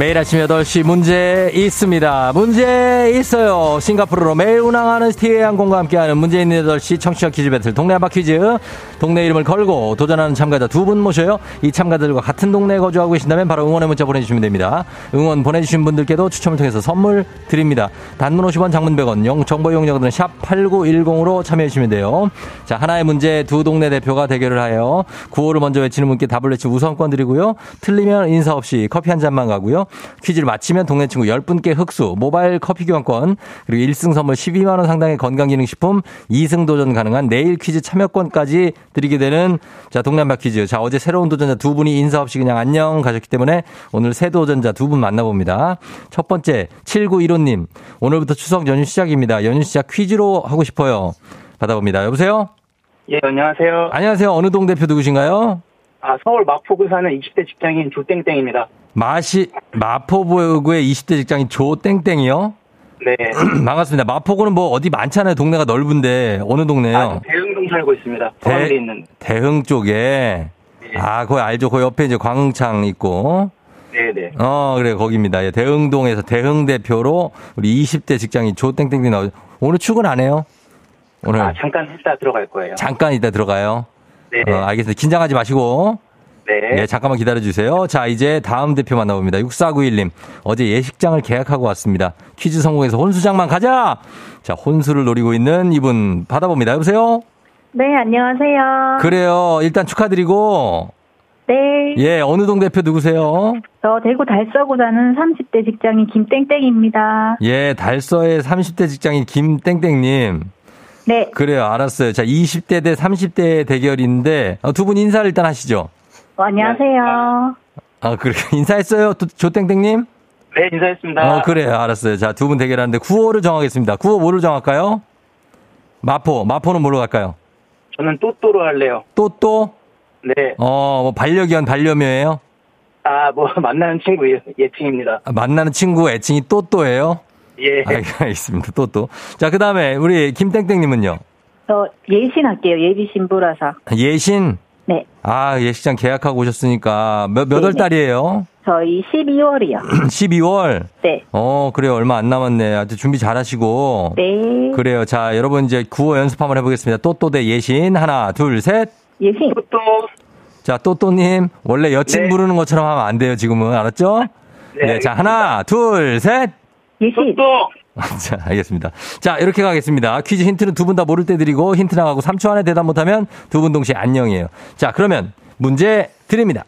매일 아침 8시 문제 있습니다. 문제 있어요. 싱가포르로 매일 운항하는 스티의 항공과 함께하는 문제 있는 8시 청취자 퀴즈 배틀 동네 한바 퀴즈. 동네 이름을 걸고 도전하는 참가자 두 분 모셔요. 이 참가들과 같은 동네에 거주하고 계신다면 바로 응원의 문자 보내주시면 됩니다. 응원 보내주신 분들께도 추첨을 통해서 선물 드립니다. 단문 50원 장문 100원 영, 정보 이용료들은 샵8910으로 참여해주시면 돼요. 자, 하나의 문제 두 동네 대표가 대결을 하여 구호를 먼저 외치는 분께 답을 외치 우선권 드리고요. 틀리면 인사 없이 커피 한 잔만 가고요. 퀴즈를 마치면 동네 친구 10분께 흑수, 모바일 커피 교환권, 그리고 1승 선물 12만원 상당의 건강기능식품, 2승 도전 가능한 내일 퀴즈 참여권까지 드리게 되는 자, 한바 퀴즈. 자, 어제 새로운 도전자 두 분이 인사 없이 그냥 안녕 가셨기 때문에 오늘 새 도전자 두 분 만나봅니다. 첫 번째, 7915님. 오늘부터 추석 연휴 시작입니다. 연휴 시작 퀴즈로 하고 싶어요. 받아봅니다. 여보세요? 예, 안녕하세요. 안녕하세요. 어느 동 대표 누구신가요? 아, 서울 마포구 사는 20대 직장인 조땡땡입니다. 마시, 마포구의 20대 직장인 조땡땡이요? 네. 반갑습니다. 마포구는 뭐 어디 많잖아요. 동네가 넓은데 어느 동네요? 아, 살고 있습니다. 포함되어 있는. 대흥 쪽에. 아, 거기 알죠. 그 옆에 이제 광흥창 있고. 네네. 어, 그래, 거기입니다. 예, 대흥동에서 대흥 대표로 우리 20대 직장인 조땡땡이 나오죠. 오늘 출근 안 해요? 오늘 아, 잠깐 했다 들어갈 거예요. 잠깐 이따 들어가요. 네. 어, 알겠습니다. 긴장하지 마시고. 네. 예, 잠깐만 기다려주세요. 자, 이제 다음 대표 만나봅니다. 6491님. 어제 예식장을 계약하고 왔습니다. 퀴즈 성공해서 혼수장만 가자! 자, 혼수를 노리고 있는 이분 받아봅니다. 여보세요? 네, 안녕하세요. 그래요. 일단 축하드리고. 네, 예, 어느 동 대표 누구세요? 저 대구 달서구 사는 30대 직장인 김땡땡입니다. 예, 달서의 30대 직장인 김땡땡님. 네, 그래요. 알았어요. 자, 20대 대 30대 대결인데, 어, 두분 인사를 일단 하시죠. 어, 안녕하세요. 아, 그렇게 인사했어요? 조- 조땡땡님? 네, 인사했습니다. 어, 그래요. 알았어요. 자, 두 분 대결하는데 구호를 정하겠습니다. 구호 뭐를 정할까요? 마포. 마포는 뭐로 갈까요? 저는 또또로 할래요. 또, 또? 네. 어, 뭐 반려견, 반려묘예요? 아, 뭐, 만나는 친구 예- 예칭입니다. 아, 만나는 친구 애칭이 또, 또예요? 예. 알겠습니다. 또, 또. 자, 그 다음에 우리 김땡땡 님은요? 저 예신 할게요. 예비 신부라서. 예신? 네, 아, 예식장 계약하고 오셨으니까 몇, 몇월 네네. 달이에요? 저희 12월이요. 12월? 네, 어, 그래요. 얼마 안 남았네. 하여튼 준비 잘 하시고. 네, 그래요. 자, 여러분 이제 구호 연습 한번 해보겠습니다. 또또대 예신. 하나, 둘, 셋. 예신. 또또. 자, 또또님. 원래 여친 네. 부르는 것처럼 하면 안 돼요, 지금은. 알았죠? 네, 자, 하나, 둘, 셋. 예신. 또또. 자, 알겠습니다. 자, 이렇게 가겠습니다. 퀴즈 힌트는 두 분 다 모를 때 드리고 힌트 나가고 3초 안에 대답 못하면 두 분 동시에 안녕이에요. 자, 그러면 문제 드립니다.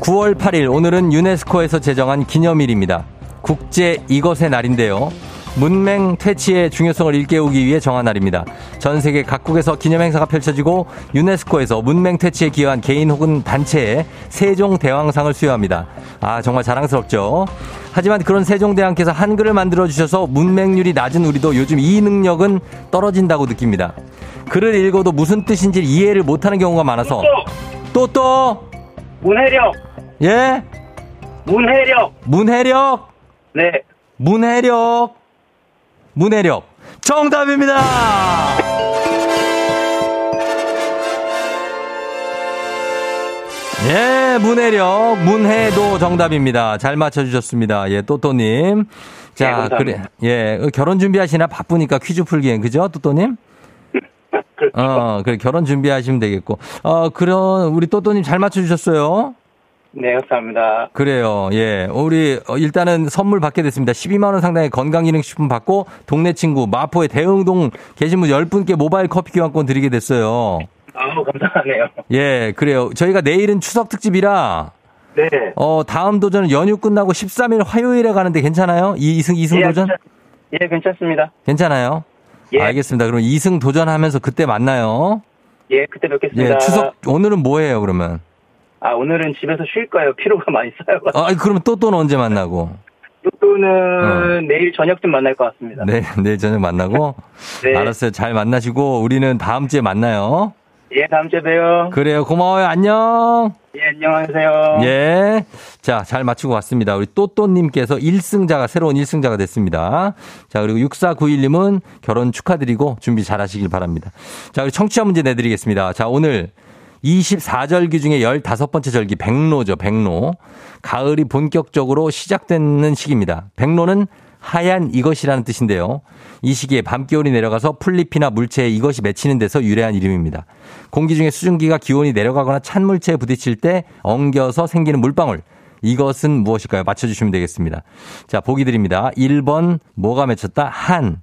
9월 8일 오늘은 유네스코에서 제정한 기념일입니다. 국제 이것의 날인데요. 문맹 퇴치의 중요성을 일깨우기 위해 정한 날입니다. 전 세계 각국에서 기념 행사가 펼쳐지고 유네스코에서 문맹 퇴치에 기여한 개인 혹은 단체에 세종 대왕상을 수여합니다. 아 정말 자랑스럽죠. 하지만 그런 세종대왕께서 한글을 만들어 주셔서 문맹률이 낮은 우리도 요즘 이 능력은 떨어진다고 느낍니다. 글을 읽어도 무슨 뜻인지 이해를 못하는 경우가 많아서 또또 문해력, 예? 문해력. 문해력 네. 문해력 문해력 정답입니다. 예, 문해력 문해도 정답입니다. 잘 맞춰주셨습니다. 예, 또또님. 네, 자, 감사합니다. 그래, 예, 결혼 준비하시나 바쁘니까 퀴즈 풀기엔 그죠, 또또님? 그렇죠. 어, 그래 결혼 준비하시면 되겠고. 어, 그럼 우리 또또님 잘 맞춰주셨어요. 네, 감사합니다. 그래요. 예. 우리 어, 일단은 선물 받게 됐습니다. 12만 원 상당의 건강기능식품 받고 동네 친구 마포의 대흥동 계신 분 10분께 모바일 커피 교환권 드리게 됐어요. 아우, 감사하네요. 예, 그래요. 저희가 내일은 추석 특집이라 네. 어, 다음 도전은 연휴 끝나고 13일 화요일에 가는데 괜찮아요? 이- 이승 이승 예, 도전? 괜찮, 예, 괜찮습니다. 괜찮아요? 예. 알겠습니다. 그럼 이승 도전하면서 그때 만나요. 예, 그때 뵙겠습니다. 예, 추석 오늘은 뭐 해요, 그러면? 아, 오늘은 집에서 쉴 거예요. 피로가 많이 쌓여가지고. 아, 그러면 또 또는 언제 만나고? 또는 내일 저녁쯤 만날 것 같습니다. 어. 네, 내일 저녁 만나고. 네. 알았어요. 잘 만나시고 우리는 다음 주에 만나요. 예, 다음 주에 봬요. 그래요. 고마워요. 안녕. 예, 안녕하세요. 예. 자, 잘 맞추고 왔습니다. 우리 또또님께서 1승자가, 새로운 1승자가 됐습니다. 자, 그리고 6491님은 결혼 축하드리고 준비 잘 하시길 바랍니다. 자, 그리고 청취자 문제 내드리겠습니다. 자, 오늘 24절기 중에 15번째 절기, 백로죠, 백로. 가을이 본격적으로 시작되는 시기입니다. 백로는 하얀 이것이라는 뜻인데요. 이 시기에 밤기온이 내려가서 풀잎이나 물체에 이것이 맺히는 데서 유래한 이름입니다. 공기 중에 수증기가 기온이 내려가거나 찬 물체에 부딪힐 때 엉겨서 생기는 물방울. 이것은 무엇일까요? 맞춰주시면 되겠습니다. 자, 보기 드립니다. 1번, 뭐가 맺혔다? 한.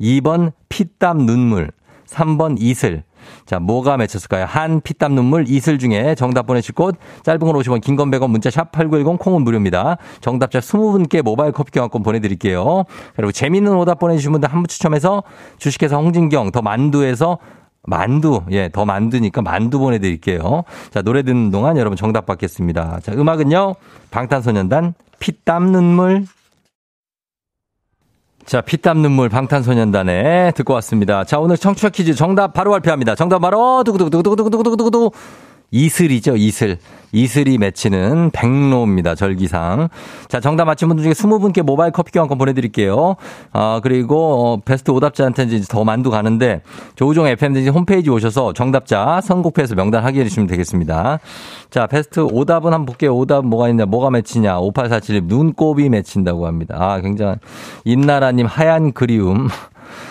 2번, 피땀 눈물. 3번, 이슬. 자, 뭐가 맺혔을까요? 한, 피땀 눈물, 이슬 중에 정답 보내실 곳, 짧은 건 50원, 긴 건 100원, 문자 샵 8910, 콩은 무료입니다. 정답자 20분께 모바일 커피 교환권 보내드릴게요. 그리고 재밌는 오답 보내주신 분들 한 분 추첨해서 주식회사 홍진경, 더 만두에서 만두, 예, 더 만두니까 만두 보내드릴게요. 자, 노래 듣는 동안 여러분 정답 받겠습니다. 자, 음악은요, 방탄소년단, 피땀 눈물. 자, 피땀 눈물 방탄소년단에 듣고 왔습니다. 자, 오늘 청취자 퀴즈 정답 바로 발표합니다. 정답 바로 두구두구두구두구두구두구두구 이슬이죠, 이슬. 이슬이 맺히는 백로입니다, 절기상. 자, 정답 맞힌 분들 중에 20분께 모바일 커피 교환권 보내드릴게요. 아, 그리고, 어, 베스트 오답자한테 이제 더 만두 가는데, 조우종 FM대지 홈페이지 오셔서 정답자 선곡표에서 명단 확인해 주시면 되겠습니다. 자, 베스트 오답은 한번 볼게요. 오답 뭐가 있냐, 뭐가 맺히냐. 5847님, 눈곱이 맺힌다고 합니다. 아, 굉장한. 임나라님, 하얀 그리움.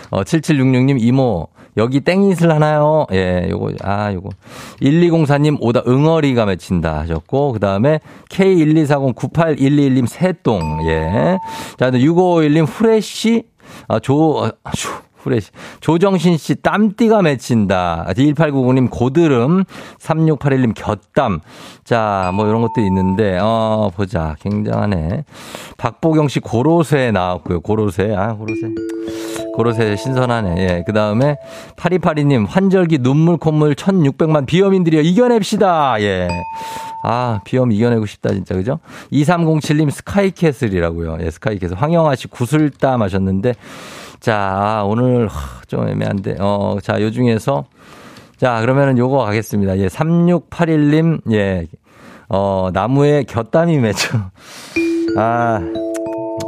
어, 7766님, 이모, 여기 땡잇을 하나요? 예, 요거, 아, 요거. 1204님, 오다 응어리가 맺힌다 하셨고, 그 다음에 K124098121님, 새똥, 예. 자, 6551님, 후레쉬, 아, 조, 아, 조, 후레쉬. 조정신 씨, 땀띠가 맺힌다. 1899님, 고드름. 3681님, 곁땀. 자, 뭐, 이런 것도 있는데, 어, 보자. 굉장하네. 박보경 씨, 고로쇠 나왔고요. 고로쇠. 아, 고로쇠. 고로쇠 신선하네. 예. 그 다음에 8282님 환절기 눈물 콧물 1600만 비염인들이요. 이겨냅시다. 예. 아, 비염 이겨내고 싶다 진짜 그죠? 2307님 스카이캐슬이라고요. 예, 스카이캐슬. 황영아 씨 구슬땀 하셨는데 자, 오늘 좀 애매한데. 어, 자, 요 중에서 자, 그러면은 요거 가겠습니다. 예, 3681님 예. 어, 나무에 곁땀이 맺혀. 아,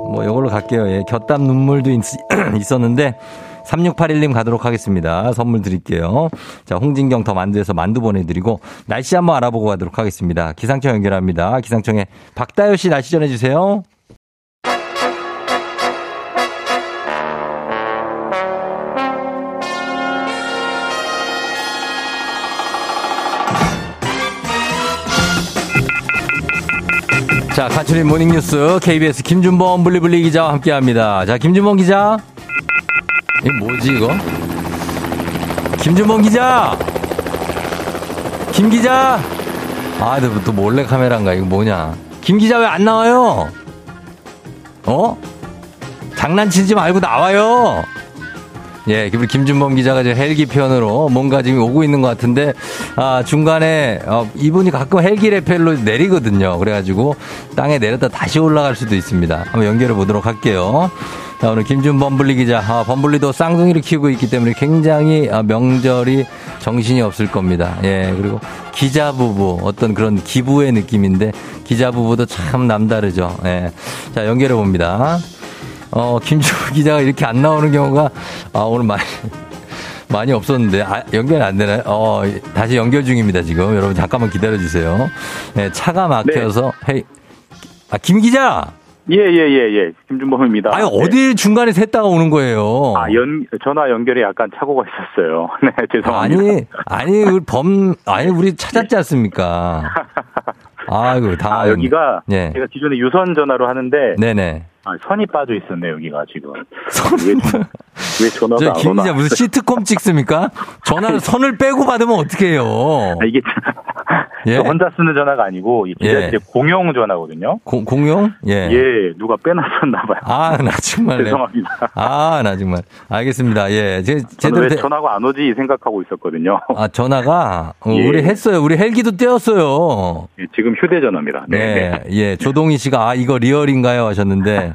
뭐 요걸로 갈게요. 예, 곁담 눈물도 있, 있었는데 3681님 가도록 하겠습니다. 선물 드릴게요. 자, 홍진경 더 만두에서 만두 보내드리고 날씨 한번 알아보고 가도록 하겠습니다. 기상청 연결합니다. 기상청에 박다효 씨 날씨 전해주세요. 자, 간추린 모닝뉴스 KBS 김준범 블리블리 기자와 함께합니다. 자, 김준범 기자. 이거 뭐지 이거? 김준범 기자. 김 기자. 아, 또, 또 몰래 카메라인가? 이거 뭐냐? 김 기자 왜 안 나와요? 어? 장난치지 말고 나와요! 예, 우리 김준범 기자가 지금 헬기 편으로 뭔가 지금 오고 있는 것 같은데, 아, 중간에, 어, 이분이 가끔 헬기 레펠로 내리거든요. 그래가지고 땅에 내렸다 다시 올라갈 수도 있습니다. 한번 연결해 보도록 할게요. 자, 오늘 김준범 분리 기자, 아, 범블리도 쌍둥이를 키우고 있기 때문에 굉장히 아, 명절이 정신이 없을 겁니다. 예, 그리고 기자 부부, 어떤 그런 기부의 느낌인데, 기자 부부도 참 남다르죠. 예. 자, 연결해 봅니다. 어, 김준범 기자가 이렇게 안 나오는 경우가, 아, 오늘 많이, 많이 없었는데, 아, 연결 안 되나요? 어, 다시 연결 중입니다, 지금. 여러분, 잠깐만 기다려 주세요. 네, 차가 막혀서, 헤이, 아, 김 기자! 예, 예, 예, 예. 김준범입니다. 아니, 어디 중간에 샜다가 오는 거예요? 아, 연, 전화 연결에 약간 착오가 있었어요. 네, 죄송합니다. 아니, 아니, 우리 범, 아니, 우리 찾았지 않습니까? 아이고, 다. 아, 여기가 네. 제가 기존에 유선 전화로 하는데 네네. 아, 선이 빠져 있었네 여기가 지금. 왜, 왜 전화가 저안김 오나? 무슨 시트콤 찍습니까? 전화를 선을 빼고 받으면 어떡해요? 아, 이게 예? 저 혼자 쓰는 전화가 아니고 이 기자실의 예. 공용 전화거든요. 공, 공용? 예. 예, 누가 빼놨었나 봐요. 아, 나 정말. 죄송합니다. 아, 나 정말. 알겠습니다. 예. 제, 제대로. 왜 돼- 전화가 안 오지 생각하고 있었거든요. 아, 전화가. 어, 예. 우리 했어요. 우리 헬기도 떼었어요. 예, 지금 휴대 전화입니다. 네, 네, 네. 예. 조동희 씨가, 아, 이거 리얼인가요? 하셨는데,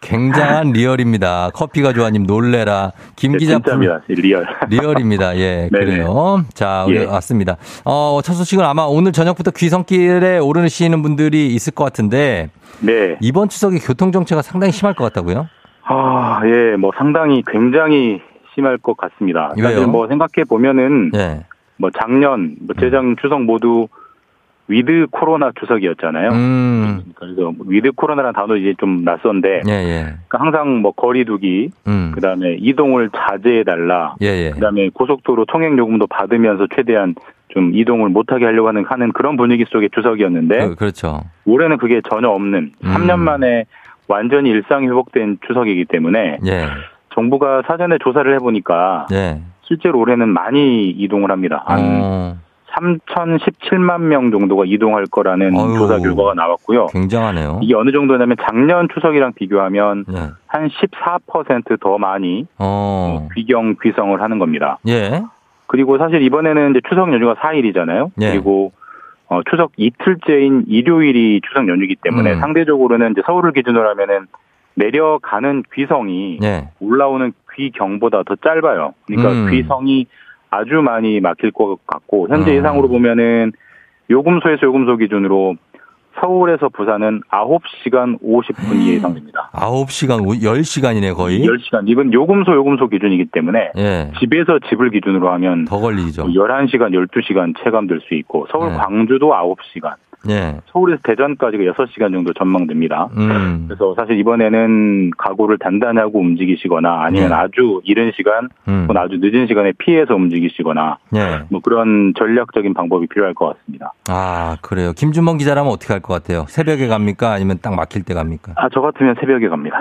굉장한 real입니다. 커피가 좋아님 놀래라. 김 네, 기자. 진짜입니다. real. real입니다. 예, 네네. 그래요. 자, 예. 왔습니다. 어, 첫 소식은 아마 오늘 저녁부터 귀성길에 오르시는 분들이 있을 것 같은데, 네. 이번 추석에 교통 정체가 상당히 심할 것 같다고요? 아, 예, 뭐 상당히 굉장히 심할 것 같습니다. 왜요? 사실 뭐 생각해 보면은 예. 뭐 작년, 뭐 재작 추석 모두 위드 코로나 추석이었잖아요. 음, 그래서 위드 코로나라는 단어 이제 좀 낯선데 예, 예. 그러니까 항상 뭐 거리두기, 음, 그다음에 이동을 자제해 달라, 예, 예. 그다음에 고속도로 통행 요금도 받으면서 최대한 좀 이동을 못하게 하려고 하는 하는 그런 분위기 속의 추석이었는데 그, 그렇죠. 올해는 그게 전혀 없는 음. 3년 만에 완전히 일상이 회복된 추석이기 때문에 예, 정부가 사전에 조사를 해보니까 예. 실제로 올해는 많이 이동을 합니다. 한 어, 3,017만 명 정도가 이동할 거라는 어휴. 조사 결과가 나왔고요. 굉장하네요. 이게 어느 정도냐면 작년 추석이랑 비교하면 예. 한 14%더 많이 어, 귀경 귀성을 하는 겁니다. 예. 그리고 사실 이번에는 이제 추석 연휴가 4일이잖아요. 예. 그리고 어, 추석 이틀째인 일요일이 추석 연휴이기 때문에 음. 상대적으로는 이제 서울을 기준으로 하면은 내려가는 귀성이 예. 올라오는 귀경보다 더 짧아요. 그러니까 음. 귀성이 아주 많이 막힐 것 같고 현재 음. 예상으로 보면은 요금소에서 요금소 기준으로 서울에서 부산은 9시간 50분 예상됩니다. 9시간, 10시간이네, 거의. 10시간. 이건 요금소 요금소 기준이기 때문에 예. 집에서 집을 기준으로 하면 더 걸리죠. 뭐 11시간, 12시간 체감될 수 있고 서울 네. 광주도 9시간, 예. 서울에서 대전까지가 6시간 정도 전망됩니다. 음. 그래서 사실 이번에는 각오를 단단히 하고 움직이시거나 아니면 네. 아주 이른 시간 음. 혹은 아주 늦은 시간에 피해서 움직이시거나 예. 뭐 그런 전략적인 방법이 필요할 것 같습니다. 아, 그래요. 김준범 기자라면 어떻게 할 것 같아요? 새벽에 갑니까? 아니면 딱 막힐 때 갑니까? 아, 저 같으면 새벽에 갑니다.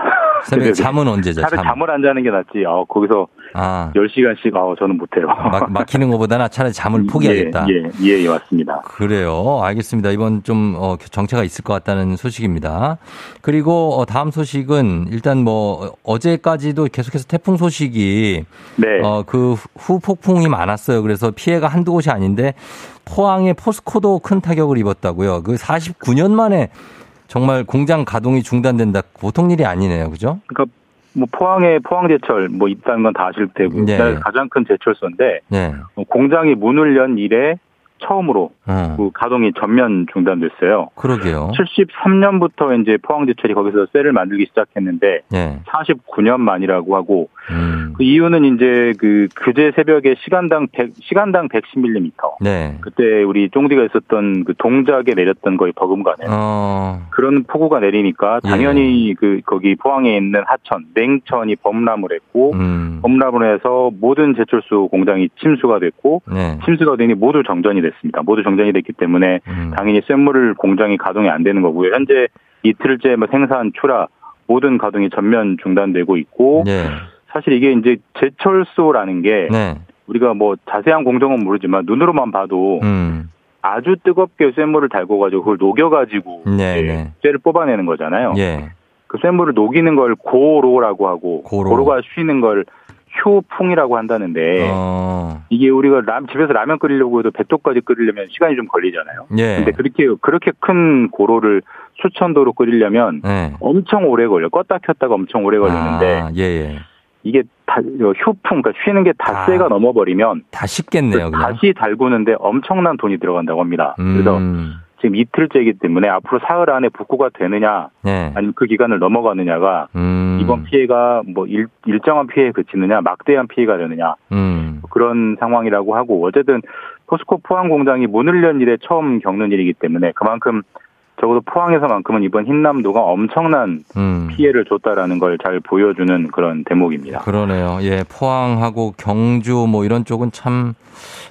새벽에 잠은 언제 자? 차라리 잠. 잠을 안 자는 게 낫지. 아, 거기서 아, 10시간씩, 아, 저는 못해요. 막, 막히는 것보다는 차라리 잠을 포기하겠다. 예, 예, 예, 맞습니다. 그래요. 알겠습니다. 이번 좀 어, 정체가 있을 것 같다는 소식입니다. 그리고 어, 다음 소식은 일단 뭐 어, 어제까지도 계속해서 태풍 소식이 네. 어, 그 후 폭풍이 많았어요. 그래서 피해가 한두 곳이 아닌데 포항의 포스코도 큰 타격을 입었다고요. 그 49년 만에 정말 공장 가동이 중단된다. 보통 일이 아니네요. 그죠? 그러니까 뭐 포항에 포항제철 뭐 있다는 건 다 아실 테고 네. 우리나라 가장 큰 제철소인데 네. 어, 공장이 문을 연 이래 처음으로 어, 그 가동이 전면 중단됐어요. 그러게요. 73년부터 이제 포항제철이 거기서 셀을 만들기 시작했는데 네. 49년 만이라고 하고 음. 그 이유는 이제 그 그제 새벽에 시간당 100 시간당 110mm 네. 그때 우리 쫑디가 있었던 그 동작에 내렸던 거의 버금가네. 어, 그런 폭우가 내리니까 예. 당연히 그 거기 포항에 있는 하천, 냉천이 범람을 했고 음. 범람을 해서 모든 제철소 공장이 침수가 됐고 네. 침수가 되니 모두 정전이 됐 습니다. 모두 정전이 됐기 때문에 음. 당연히 쇳물을 공장이 가동이 안 되는 거고요. 현재 이틀째 뭐 생산, 출하 모든 가동이 전면 중단되고 있고 네. 사실 이게 이제 제철소라는 게 네. 우리가 뭐 자세한 공정은 모르지만 눈으로만 봐도 음. 아주 뜨겁게 쇳물을 달궈가지고 그걸 녹여가지고 네, 네. 쇠를 뽑아내는 거잖아요. 예. 그 쇳물을 녹이는 걸 고로라고 하고 고로. 가 쉬는 걸 효풍이라고 한다는데 어. 이게 우리가 라- 집에서 라면 끓이려고 해도 배토까지 끓이려면 시간이 좀 걸리잖아요. 예. 근데 그렇게 그렇게 큰 고로를 수천도로 끓이려면 예. 엄청 오래 걸려. 껐다 켰다가 엄청 오래 걸리는데 아, 예, 예. 이게 다 어, 효풍 그러니까 쉬는 게 닷새가 아. 넘어버리면 다 쉽겠네요, 그. 다시 달구는데 엄청난 돈이 들어간다고 합니다. 그래서 음. 지금 이틀째이기 때문에 앞으로 사흘 안에 복구가 되느냐 예. 아니면 그 기간을 넘어가느냐가 음. 이번 피해가 뭐 일, 일정한 피해에 그치느냐 막대한 피해가 되느냐 음. 그런 상황이라고 하고 어쨌든 포스코 포항 공장이 문을 연 일에 처음 겪는 일이기 때문에 그만큼 적어도 포항에서만큼은 이번 흰남도가 엄청난 음. 피해를 줬다라는 걸 잘 보여주는 그런 대목입니다. 그러네요. 예, 포항하고 경주 뭐 이런 쪽은 참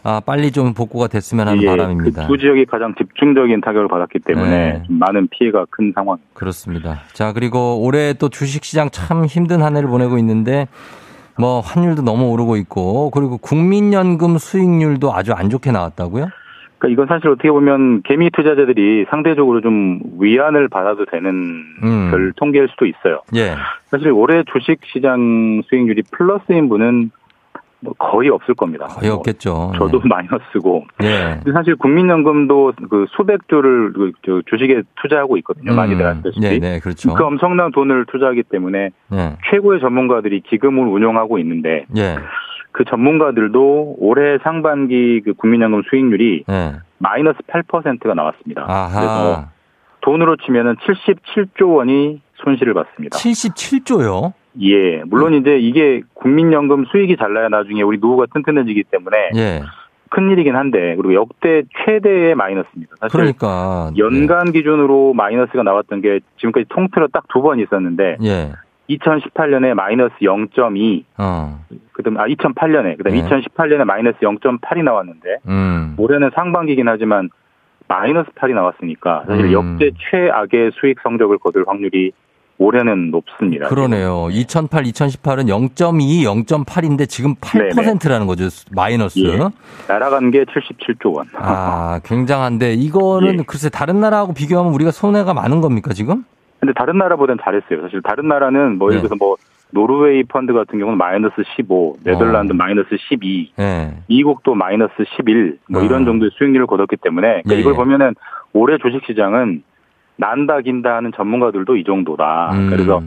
아, 빨리 좀 복구가 됐으면 하는 예, 바람입니다. 그 두 지역이 가장 집중적인 타격을 받았기 때문에 네. 좀 많은 피해가 큰 상황. 그렇습니다. 자, 그리고 올해 또 주식시장 참 힘든 한 해를 보내고 있는데 뭐 환율도 너무 오르고 있고 그리고 국민연금 수익률도 아주 안 좋게 나왔다고요? 그러니까 이건 사실 어떻게 보면 개미 투자자들이 상대적으로 좀 위안을 받아도 되는 음. 별 통계일 수도 있어요. 예. 사실 올해 주식 시장 수익률이 플러스인 분은 뭐 거의 없을 겁니다. 거의 뭐 없겠죠. 저도 마이너스고. 예. 사실 국민연금도 그 수백 조를 그저 주식에 투자하고 있거든요. 많이들 아시다시피. 네, 네, 그렇죠. 그 엄청난 돈을 투자하기 때문에 예. 최고의 전문가들이 기금을 운용하고 있는데 예. 그 전문가들도 올해 상반기 그 국민연금 수익률이 예. 마이너스 8%가 나왔습니다. 그래서 아하. 돈으로 치면은 77조 원이 손실을 봤습니다. 77조요? 예, 물론 이제 이게 국민연금 수익이 잘 나야 나중에 우리 노후가 튼튼해지기 때문에 예. 큰일이긴 한데 그리고 역대 최대의 마이너스입니다. 사실 그러니까 연간 기준으로 마이너스가 나왔던 게 지금까지 통틀어 딱 두 번 있었는데 예. 2018년에 마이너스 0.2, 어. 그다음 아 2008년에 그다음 네. 2018년에 마이너스 0.8이 나왔는데 음. 올해는 상반기긴 하지만 마이너스 8이 나왔으니까 사실 음. 역대 최악의 수익 성적을 거둘 확률이 올해는 높습니다. 그러네요. 2008, 2018은 0.2, 0.8인데 지금 8%라는 거죠. 마이너스. 예. 날아간 게 77조 원. 아, 굉장한데 이거는 예. 글쎄 다른 나라하고 비교하면 우리가 손해가 많은 겁니까, 지금? 근데 다른 나라보다는 잘했어요. 사실 다른 나라는 뭐 예를 네. 들어서 뭐 노르웨이 펀드 같은 경우는 마이너스 15, 네덜란드 어. 마이너스 12, 예. 미국도 마이너스 11, 뭐 어. 이런 정도의 수익률을 거뒀기 때문에 그러니까 예, 이걸 예. 보면은 올해 주식시장은 난다 긴다 하는 전문가들도 이 정도다. 음. 그래서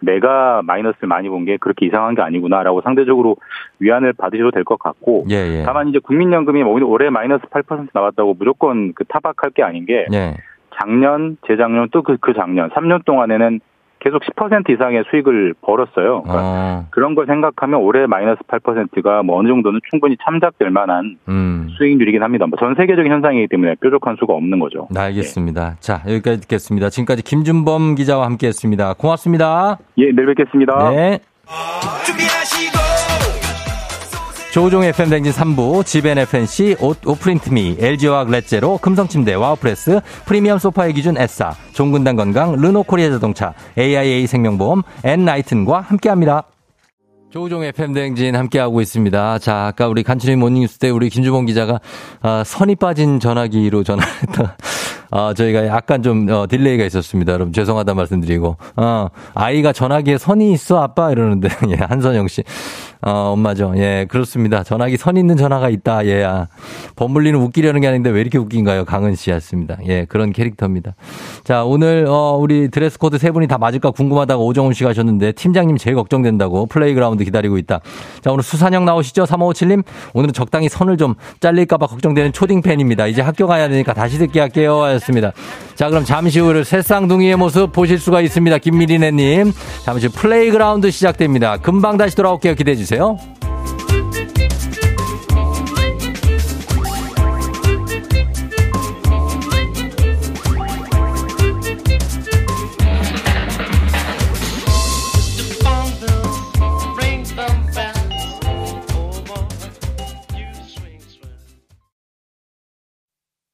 내가 마이너스를 많이 본 게 그렇게 이상한 게 아니구나라고 상대적으로 위안을 받으셔도 될 것 같고 예, 예. 다만 이제 국민연금이 뭐 올해 마이너스 8% 나왔다고 무조건 그 타박할 게 아닌 게 예. 작년, 재작년 또 그 그 작년 3년 동안에는 계속 10% 이상의 수익을 벌었어요. 그러니까 어. 그런 걸 생각하면 올해 마이너스 8%가 뭐 어느 정도는 충분히 참작될 만한 음. 수익률이긴 합니다. 뭐 전 세계적인 현상이기 때문에 뾰족한 수가 없는 거죠. 네, 알겠습니다. 자, 여기까지 듣겠습니다. 지금까지 김준범 기자와 함께 했습니다. 고맙습니다. 예, 내일 뵙겠습니다. 네. 조우종 FM 대행진 3부, 지벤 FNC, 옷, 오프린트미, LG화학 렛제로, 금성침대, 와우프레스, 프리미엄 소파의 기준 S사, 종근당 건강, 르노코리아 자동차, AIA 생명보험, 엔나이튼과 함께합니다. 조우종 FM 대행진 함께하고 있습니다. 자, 아까 우리 간추린 모닝뉴스 때 우리 김준범 기자가 아, 선이 빠진 전화기로 전화했다. 아, 저희가 약간 좀 어, delay가 있었습니다. 여러분 죄송하다 말씀드리고. 어, 아이가 전화기에 선이 있어 아빠 이러는데 예, 한선영 씨. 어, 엄마죠. 예, 그렇습니다. 전화기 선 있는 전화가 있다. 예, 아. 범블리는 웃기려는 게 아닌데 왜 이렇게 웃긴가요? 강은 씨였습니다. 예, 그런 캐릭터입니다. 자, 오늘 어, 우리 드레스 코드 세 분이 다 맞을까 궁금하다고 오정훈 씨가 하셨는데 팀장님 제일 걱정된다고 플레이그라운드 기다리고 있다. 자, 오늘 수산형 나오시죠? 3557님. 오늘은 적당히 선을 좀 잘릴까봐 걱정되는 초딩 팬입니다. 이제 학교 가야 되니까 다시 듣게 할게요. 하셨습니다. 자, 그럼 잠시 후 세쌍둥이의 모습 보실 수가 있습니다. 김미리네님. 잠시 후 플레이그라운드 시작됩니다. 금방 다시 돌아올게요. 기대해 주세요.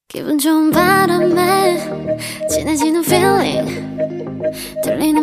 기분 좋은 바람에 진해지는 feeling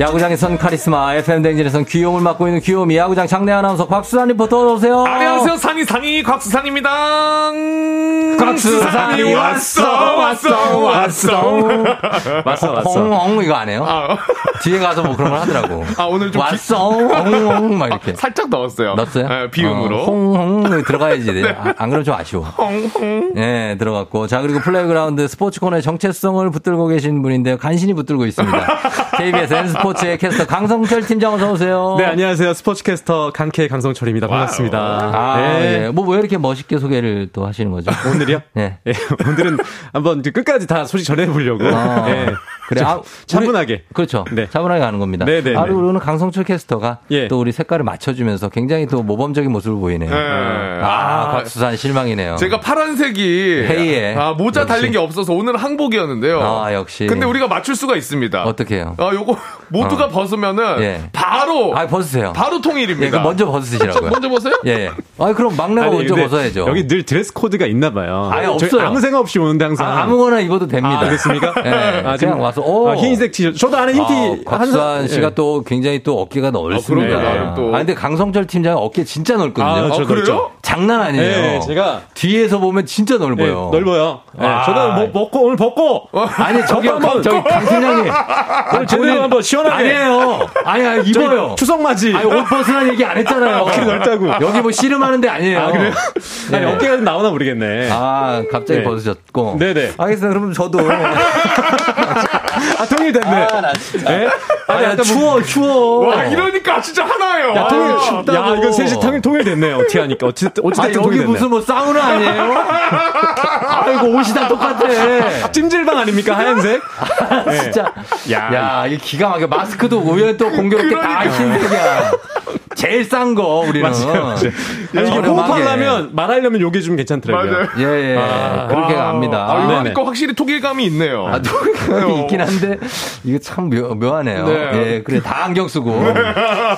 야구장에선 카리스마, FM 댕진에선 귀여움을 맡고 있는 귀요미 야구장 장내 아나운서 곽수산 리포터 어서 오세요. 안녕하세요. 산이 산이 곽수산입니다. 곽수산이 왔어, 왔어, 왔어. 왔어, 왔어. 홍홍 이거 안 해요? 아, 뒤에 가서 뭐 그런 걸 하더라고. 아, 오늘 좀 왔어, 홍홍 막 이렇게. 살짝 넣었어요. 넣었어요? 네, 비음으로. 어, 홍홍 들어가야지. 아, 안 그러면 좀 아쉬워. 홍홍. 네, 들어갔고. 자, 그리고 Playground 스포츠 코너의 정체성을 붙들고 계신 분인데요. 간신히 붙들고 있습니다. KBS N스포츠 의 캐스터 강성철 팀장 어서 오세요. 네, 안녕하세요. 스포츠 캐스터 강케 강성철입니다. 반갑습니다. 아, 네. 예. 뭐, 왜 이렇게 멋있게 소개를 또 하시는 거죠? 오늘이요? 네. 예, 오늘은 한번 끝까지 다 소식 전해 보려고. 아, 예. 그래, 아, 차분하게. 우리- 그렇죠. 네. 차분하게 가는 겁니다. 네, 네, 아, 네. 그리고 오늘 강성철 캐스터가 예. 또 우리 색깔을 맞춰주면서 굉장히 또 모범적인 모습을 보이네요. 네. 아, 아, 곽수산 실망이네요. 제가 파란색이 회의에. 아, 모자 역시. 달린 게 없어서 오늘 항복이었는데요. 아, 역시. 근데 우리가 맞출 수가 있습니다. 어떻게 해요? 아, 요거 모두가 벗으면은 예. 바로 아, 벗으세요. 바로 통일입니다. 예, 그럼 먼저 벗으시라고요. 먼저 벗어요? 예, 예. 아, 그럼 막내가 아니, 먼저 벗어야죠. 여기 늘 드레스 코드가 있나 봐요. 아예 저희 없어요. 아무 생각 없이 오는데 항상. 아, 무거나 입어도 됩니다. 아, 그렇습니까? 예, 아, 그냥 와서, 오. 아, 흰색 티셔츠. 저도 안에 흰 티. 아, 한- 씨가 예. 또 굉장히 또 어깨가 넓습니다. 그럼요, 나름 또. 아, 근데 강성철 팀장은 어깨 진짜 넓거든요. 아, 저 아, 그래요? 넓죠. 장난 아니에요. 예, 제가 뒤에서 보면 진짜 예, 넓어요. 넓어요. 예, 아. 저도 뭐 먹고 오늘 벗고 아니, 저기, 한번 저기, 강 팀장님. 오늘 제대로 한번 시원 하게. 아니에요. 아니, 아니, 저희 입어요. 추석 맞이. 아니, 옷 벗으라는 얘기 안 했잖아요. 어깨가 넓다고. 여기 뭐 씨름하는 데 아니에요. 아, 그래요? 네. 아니, 어깨가 좀 나오나 모르겠네. 아, 갑자기 네. 벗으셨고. 네네. 알겠습니다. 그럼 저도. 아, 통일됐네. 아, 나 진짜. 예? 아니, 약간 뭐- 추워, 추워. 와, 이러니까 진짜 하나예요. 야, 통일 아, 춥다고. 야, 이거 셋이 통일, 통일됐네요. 어떻게 하니까. 어쨌든, 아, 어쨌든 여기 통일됐네. 무슨 뭐 사우나 아니에요? 아이고, 옷이 다 똑같아. 찜질방 아닙니까? 하얀색? 네. 진짜. 야. 야, 이 기가 막혀. 마스크도 오히려 또 공교롭게 다 그러니까. 흰색이야. 제일 싼 거, 우리는. 맞아요. 맞아요. 아니, 이게. 호흡하려면, 말하려면 요게 좀 괜찮더라고요. 맞아요. 예, 예. 아, 그렇게 와. 갑니다. 아, 이거. 하니까 확실히 통일감이 있네요. 아, 노력이 있긴 한데, 이거 참 묘, 묘하네요. 네. 예, 그래, 다 안경 쓰고.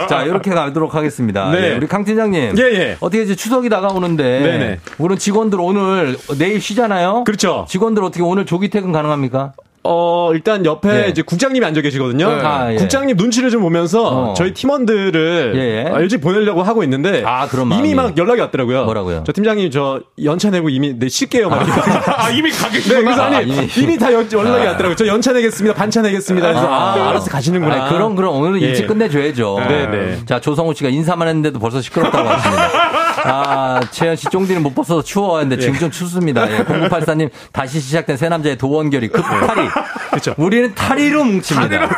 자, 이렇게 가도록 하겠습니다. 네. 예, 우리 강 팀장님. 예, 예. 어떻게 이제 추석이 다가오는데. 네네. 우리 직원들 오늘, 내일 쉬잖아요? 그렇죠. 직원들 어떻게 오늘 조기 퇴근 가능합니까? 어, 일단 옆에 네. 이제 국장님이 앉아 계시거든요. 네. 아, 예. 국장님 눈치를 좀 보면서 어. 저희 팀원들을 예, 예. 아, 일찍 보내려고 하고 있는데 아, 그런 이미. 막 연락이 왔더라고요. 뭐라고요? 저 팀장님 저 연차 내고 이미 내 쉴게요. 막 이렇게. 아, 이미 가겠구나. 네, 그래서 아니 아, 이미, 이미. 다 연, 연락이 왔더라고요. 저 연차 내겠습니다. 반차 내겠습니다. 그래서 아, 알아서 가시는구나. 아, 그럼, 그럼 오늘은 예. 일찍 끝내줘야죠. 네, 네. 자, 조성우 씨가 인사만 했는데도 벌써 시끄럽다고 하십니다. 아, 채연 씨 쫑디는 못 벗어서 추워 했는데 지금 좀 춥습니다. 예, 0984님 다시 시작된 새 남자의 도원결이 급탈이. 그렇죠. 우리는 탈의로 뭉칩니다.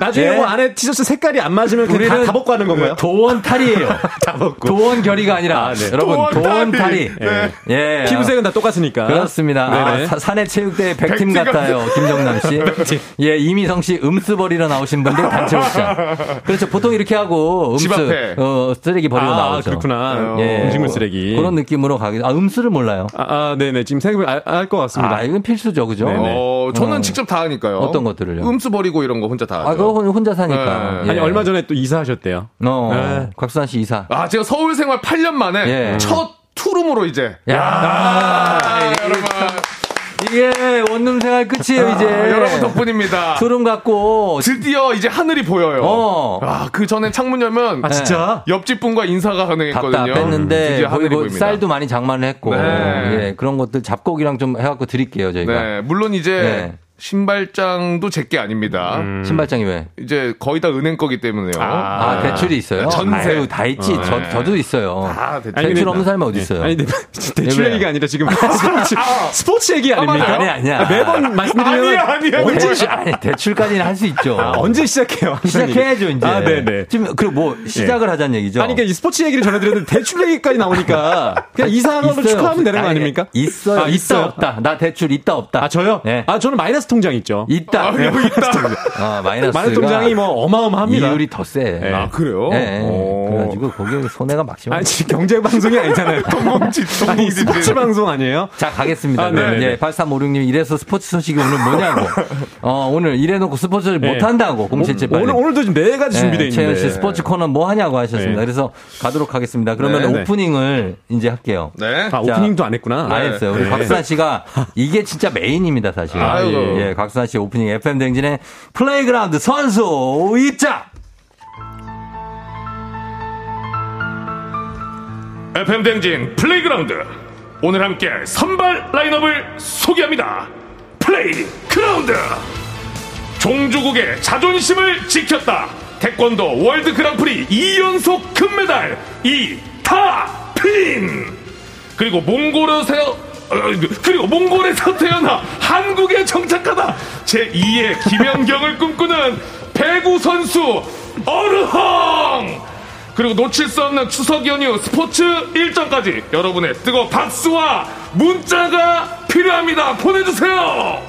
나중에 예. 뭐 안에 티셔츠 색깔이 안 맞으면 그냥 다, 우리는 다 벗고 하는 건가요? 도원 탈의예요. 다 벗고. 도원 결의가 아니라 아, 네. 여러분 도원. 탈의. 네. 예. 피부색은 다 똑같으니까. 그렇습니다. 아, 네네. 사- 사내 체육대 백팀 백팀 같아요. 김정남 씨. 예, 이미성 씨 음쓰 버리러 나오신 분들 단체 옥상. 그렇죠. 보통 이렇게 하고 앞에. 어, 쓰레기 버리러 아, 나오죠. 그렇구나. 예. 음식물 쓰레기. 그런 느낌으로 가기. 아, 음쓰를 몰라요. 아, 아, 네네. 지금 생각해보면 알것 같습니다. 아, 이건 필수죠. 그죠? 네네. 어, 저는 어. 직접 다 하니까요. 어떤 것들을요? 음쓰 버리고 이런 거 혼자 다 하죠. 아, 그거 혼자 사니까. 네. 예. 아니, 얼마 전에 또 이사하셨대요. 어, 네. 곽수산 씨 이사. 아, 제가 서울 생활 8년 만에 예. 첫 투룸으로 이제. 야, 아, 여러분. 이게 원룸 생활 끝이에요, 이제. 아, 여러분 덕분입니다. 투룸 갖고. 드디어 이제 하늘이 보여요. 어. 아, 그 전에 창문 열면 아, 진짜? 옆집 분과 인사가 가능했거든요. 뺐는데 드디어 하늘이 거기 뭐 보입니다. 쌀도 많이 장만을 했고 네. 예 그런 것들 잡곡이랑 좀 해갖고 드릴게요 저희가 네, 물론 이제 네. 신발장도 제게 아닙니다. 신발장이 왜? 이제 거의 다 은행 거기 때문에요. 아, 대출이 있어요? 전세. 아유, 다 있지. 어, 저, 네. 저도 있어요. 아, 대출. 아니, 대출 없는 사람이 어디 예. 있어요? 아니, 근데 대출 왜? 얘기가 아니라 지금 스포츠, 스포츠 얘기 아닙니까? 아니야, 아니야. 아, 매번 말씀드리면 아니야, 아니야. 언제, 대출, 아니, 대출까지는 할 수 있죠. 아, 언제 시작해요? 시작해야죠. 이제. 아, 네네. 지금, 그리고 뭐, 시작을 하자는 얘기죠. 아니, 그러니까 이 스포츠 얘기를 전해드렸는데 대출 얘기까지 나오니까 그냥 이 있어요, 축하하면 되는 거 아니, 아닙니까? 있어요. 아, 있다, 있어요? 없다. 나 대출 있다, 없다. 아, 저요? 네. 아, 저는 마이너스 통장 있죠. 있다. 아, 여기 있다. 어, 마이너스. 마이너스 통장이 뭐 어마어마합니다. 이율이 더 세. 네. 아, 그래요? 오. 그래가지고 거기에 손해가 막심합니다. 아니, 지금 경제 방송이 아니잖아요. 아니, 똥멍치. 스포츠 방송 아니에요? 자, 가겠습니다. 아, 네네. 예, 8356님, 이래서 스포츠 소식이 오늘 뭐냐고. 어, 오늘 이래놓고 스포츠를 네. 못한다고, 0778. 오늘, 오늘도 지금 네 가지 준비되어 있는데. 최현 씨 스포츠 코너 뭐 하냐고 하셨습니다. 네. 그래서 가도록 하겠습니다. 그러면 네, 네. 오프닝을 이제 할게요. 네. 아, 자, 오프닝도 안 했구나. 안 했어요. 우리 네. 곽수산 씨가 이게 진짜 메인입니다, 사실. 아 이고. 예, 곽수산 씨 오프닝 FM 댕진의 Playground 선수 입장! FM 댕진 Playground. 오늘 함께 선발 라인업을 소개합니다. Playground. 종주국의 자존심을 지켰다. 태권도 월드 그랑프리 2연속 금메달 이다빈. 그리고 몽골에서 어, 그리고 몽골에서 태어나 한국에 정착하다. 제2의 김연경을 꿈꾸는 배구 선수 어르헝 그리고 놓칠 수 없는 추석 연휴 스포츠 일정까지 여러분의 뜨거운 박수와 문자가 필요합니다. 보내주세요!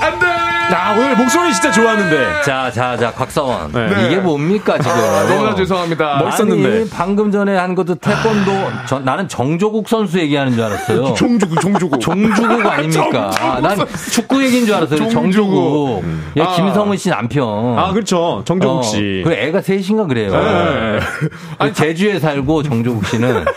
안돼 아, 오늘 목소리 진짜 좋았는데. 자, 자, 자, 곽사원. 네. 이게 뭡니까, 지금? 너무나 죄송합니다 멋있었는데. 아니, 방금 전에 한 것도 태권도, 저- 나는 정조국 선수 얘기하는 줄 알았어요. 종주국 종주국 종주국 아닙니까? 아, 난 축구 얘기인 줄 알았어요. 종주국. 정주국. 예, 아. 김성은 씨 남편. 아, 그렇죠. 정종국 씨. 그 애가 셋인가 그래요. 네. 그 제주에 살고 정조국 씨는.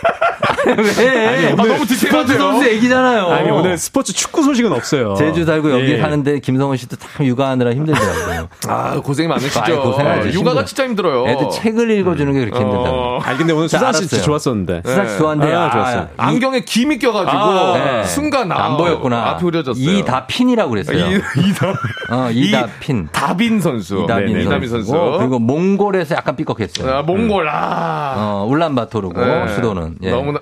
왜? 아니, 아, 너무 스포츠 디테일한데요 선수 얘기잖아요. 아니, 오늘 스포츠 축구 소식은 없어요. 제주 살고 여기 예. 사는데 김성은 씨도 참 육아하느라 힘들더라고요. 아 고생이 많으시죠 아이, 고생하지. 육아가. 진짜 힘들어요 애들 책을 읽어주는 게 그렇게 힘들다고. 어. 아니, 근데 오늘 자, 수산 씨. 좋았었는데. 수산 씨 좋아한데 아, 아, 좋았어요. 이- 안경에 김이 껴가지고 아, 네. 순간 아, 안 보였구나. 앞이 흐려졌어요. 이다핀이라고 그랬어요. 이, 이다 어, 이다핀. 다빈 선수. 이다빈, 선수. 이다빈 선수. 그리고 몽골에서 약간 삐걱했어요. 아, 몽골 아. 어, 울란바토르고 네. 수도는. 예. 너무나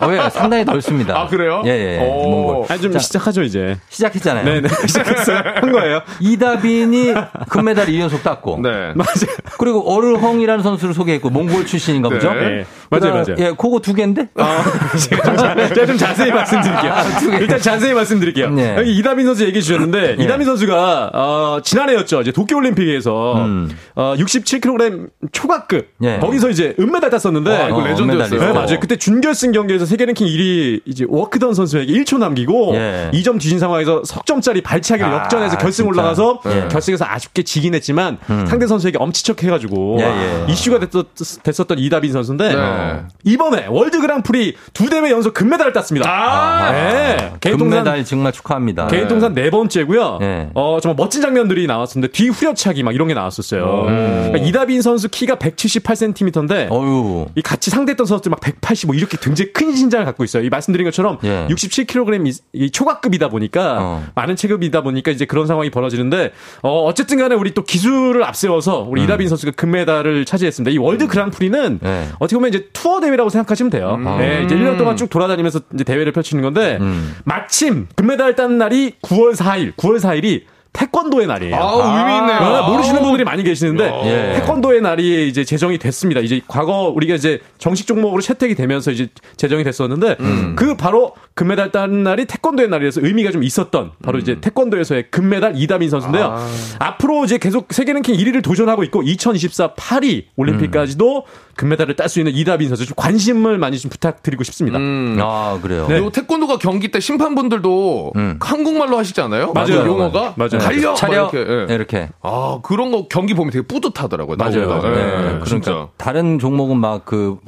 어, 왜 상당히 넓습니다. 아, 그래요? 예, 예. 몽골. 아니, 좀 자, 시작하죠, 이제. 시작했잖아요. 네네. 시작했어요. 한 거예요. 이다빈이 금메달 2연속 땄고. 네. 맞아요. 그리고 어르헝이라는 선수를 소개했고 몽골 출신인가 보죠? 네. 맞아요, 맞아요. 예, 그거 두 개인데? 아, 제가 좀, 자, 제가 좀 자 세히 말씀드릴게요. 아. 일단 자세히 말씀드릴게요. 네. 여기 이다빈 선수 얘기해 주셨는데, 네. 이다빈 선수가, 어, 지난해였죠. 이제 도쿄올림픽에서, 음. 어, 67kg 초과급. 네. 거기서 이제 은메달 땄었는데, 와, 이거 어, 레전드였어요. 네, 맞아요. 그때 준결승 경기에서 세계 랭킹 1위 이제 워크던 선수에게 1초 남기고 예. 2점 뒤진 상황에서 석점짜리 발차기를 아, 역전해서 결승 진짜. 올라가서 예. 결승에서 아쉽게 지긴 했지만 음. 상대 선수에게 엄지척해가지고 예, 예. 이슈가 됐었, 됐었 던 이다빈 선수인데 네. 이번에 월드 그랑프리 두 대회 연속 금메달을 땄습니다. 아, 네. 개인 동산 금메달 정말 축하합니다. 개인 동산 네 번째고요. 네. 어 정말 멋진 장면들이 나왔었는데 뒤 후려차기 막 이런 게 나왔었어요. 그러니까 이다빈 선수 키가 178cm인데 어유. 이 같이 상대했던 선수들 막 180 뭐 이렇게 굉장히 큰 신장을 갖고 있어요. 이 말씀드린 것처럼 예. 67kg 이, 이 초과급이다 보니까 어. 많은 체급이다 보니까 이제 그런 상황이 벌어지는데 어 어쨌든 간에 우리 또 기술을 앞세워서 우리 이다빈 선수가 금메달을 차지했습니다. 이 월드 그랑프리는 네. 어떻게 보면 이제 투어 대회라고 생각하시면 돼요. 네, 이제 1년 동안 쭉 돌아다니면서 이제 대회를 펼치는 건데 음. 마침 금메달 딴 날이 9월 4일, 9월 4일이 태권도의 날이에요. 아, 의미 있네요. 아, 모르시는 분들이 많이 계시는데 예. 태권도의 날이 이제 제정이 됐습니다. 이제 과거 우리가 이제 정식 종목으로 채택이 되면서 이제 제정이 됐었는데 그 바로 금메달 딴 날이 태권도의 날이라서 의미가 좀 있었던 바로 이제 태권도에서의 금메달 이다빈 선수인데요. 앞으로 이제 계속 세계 랭킹 1위를 도전하고 있고 2024 파리 올림픽까지도 금메달을 딸 수 있는 이다빈 선수 좀 관심을 많이 좀 부탁드리고 싶습니다. 음. 아, 그래요. 네. 그리고 태권도가 경기 때 심판분들도 음. 한국말로 하시지 않아요? 맞아요. 그 용어가 맞아요. 달려 막 차려. 이렇게. 예. 네, 이렇게. 아 그런 거 경기 보면 되게 뿌듯하더라고요. 맞아요. 나오다. 네. 예, 그러니까 진짜. 다른 종목은 막 그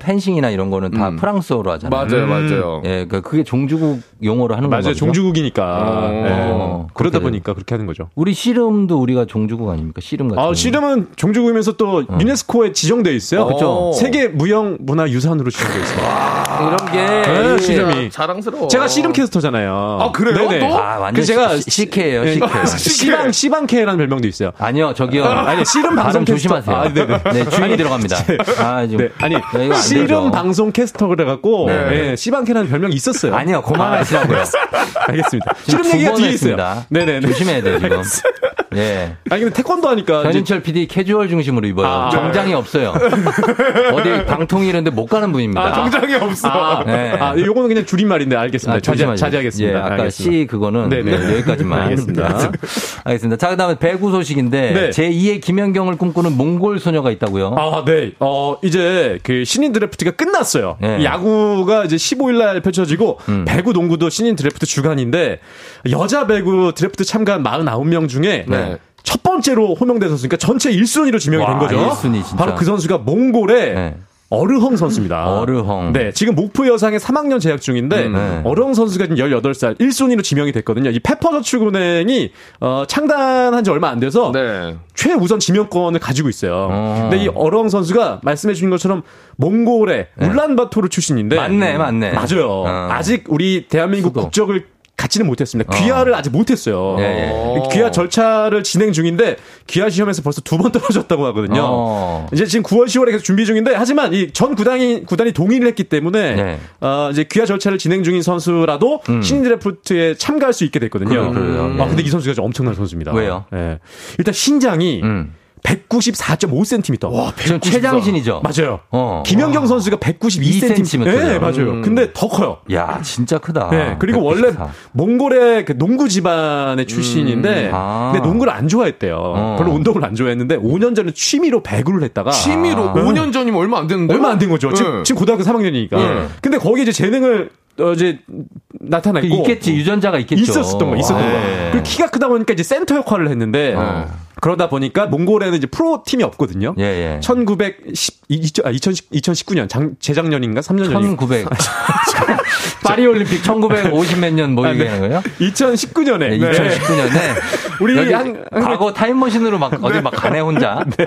펜싱이나 이런 거는 다 음. 프랑스어로 하잖아요. 맞아요, 맞아요. 예, 그 그게 종주국 용어로 하는 거죠. 맞아요. 종주국이니까. 어. 네. 그러다 그렇게 보니까 그렇게 하는 거죠. 우리 씨름도 우리가 종주국 아닙니까? 씨름 같은. 아. 씨름은 종주국이면서 또 유네스코에 지정돼 있어요. 그쵸. 세계 무형 문화 유산으로 지정돼 있어요. 이런 게. 네, 이- 씨름이. 자랑스러워. 제가 씨름 캐스터잖아요. 아, 그래요? 네네. 또? 아, 완전 그 제가 시- 시케예요, 네. 시케. 씨방 씨방캐라는 별명도 있어요. 아니요, 저기요. 아니 씨름 방송 조심하세요. 캐스터. 아, 네네. 네, 주인이 아니, 들어갑니다. 아, 지금. 네, 아니 네, 씨름. 방송 캐스터 그래갖고 네. 네. 씨방캐라는 별명이 있었어요. 아니요, 그만하시라고요. 아, 알겠습니다. 지금 씨름 두 얘기가 번 뒤에 했습니다. 있어요. 네네. 조심해야 돼요, 지금. 예. 아니 근데 태권도 하니까 전인철 PD 캐주얼 중심으로 입어요. 아. 정장이 없어요. 어디 방통위 이런데 못 가는 분입니다. 아, 정장이 없어. 아, 네. 아, 요거는 그냥 줄임말인데 알겠습니다. 아, 자제. 자제하겠습니다. 예, 아까 알겠습니다. C 그거는 네네. 네, 여기까지만. 알겠습니다. 알겠습니다. 자, 그다음에 배구 소식인데 네. 제 2의 김연경을 꿈꾸는 몽골 소녀가 있다고요. 아, 네. 어, 이제 그 신인 드래프트가 끝났어요. 네. 이 야구가 이제 15일 날 펼쳐지고 음. 배구 농구도 신인 드래프트 주간인데 여자 배구 드래프트 참가한 49명 중에 네. 첫 번째로 호명된 선수니까 전체 1순위로 지명이 된 와, 거죠. 1순위 진짜. 바로 그 선수가 몽골의 네. 어르헝 선수입니다. 어르헝. 네, 지금 목포 여상에 3학년 재학 중인데 음, 네. 어르헝 선수가 지금 18살 1순위로 지명이 됐거든요. 이 페퍼저축은행이 어, 창단한 지 얼마 안 돼서 네. 최우선 지명권을 가지고 있어요. 어. 근데 이 어렁 선수가 말씀해 주신 것처럼 몽골의 울란바토르 출신인데 맞네, 맞네. 맞아요. 어. 아직 우리 대한민국 수도. 국적을 갖지는 못했습니다. 어. 귀화를 아직 못했어요. 예, 예. 귀화 절차를 진행 중인데 귀화 시험에서 벌써 두 번 떨어졌다고 하거든요. 어. 이제 지금 9월 10월에 계속 준비 중인데 하지만 이 전 구단이 구단이 동의를 했기 때문에 네. 어, 이제 귀화 절차를 진행 중인 선수라도 음. 신인 드래프트에 참가할 수 있게 됐거든요. 그래요, 그래요. 아 예. 근데 이 선수가 좀 엄청난 선수입니다. 왜요? 예. 일단 신장이 음. 194.5cm. 와, 지금 최장신이죠. 맞아요. 어. 김연경 선수가 192cm. 2cm. 네, 맞아요. 음. 근데 더 커요. 야, 진짜 크다. 네, 그리고 원래 194. 몽골의 그 농구 집안의 출신인데, 아. 근데 농구를 안 좋아했대요. 어. 별로 운동을 안 좋아했는데, 5년 전에 취미로 배구를 했다가. 취미로 아. 5년 전이면 얼마 안 됐는데. 얼마 안 된 거죠. 지금, 네. 지금 고등학교 3학년이니까. 예. 근데 거기에 이제 재능을, 어, 이제, 나타냈고. 있겠지, 유전자가 있겠죠. 있었던 거, 있었던 아, 거. 예. 그리고 키가 크다 보니까 이제 센터 역할을 했는데, 어. 그러다 보니까 몽골에는 이제 프로 팀이 없거든요. 예, 예. 1910, 2000, 아, 2010, 2019년, 장, 재작년인가? 3년 전인가? 1900. 파리 올림픽 1950몇 년뭐 아, 네. 얘기하는 거예요? 2019년에. 네, 2019년에 우리 여기 한, 한 과거 타임머신으로 막 어디 막 가네 혼자. 네.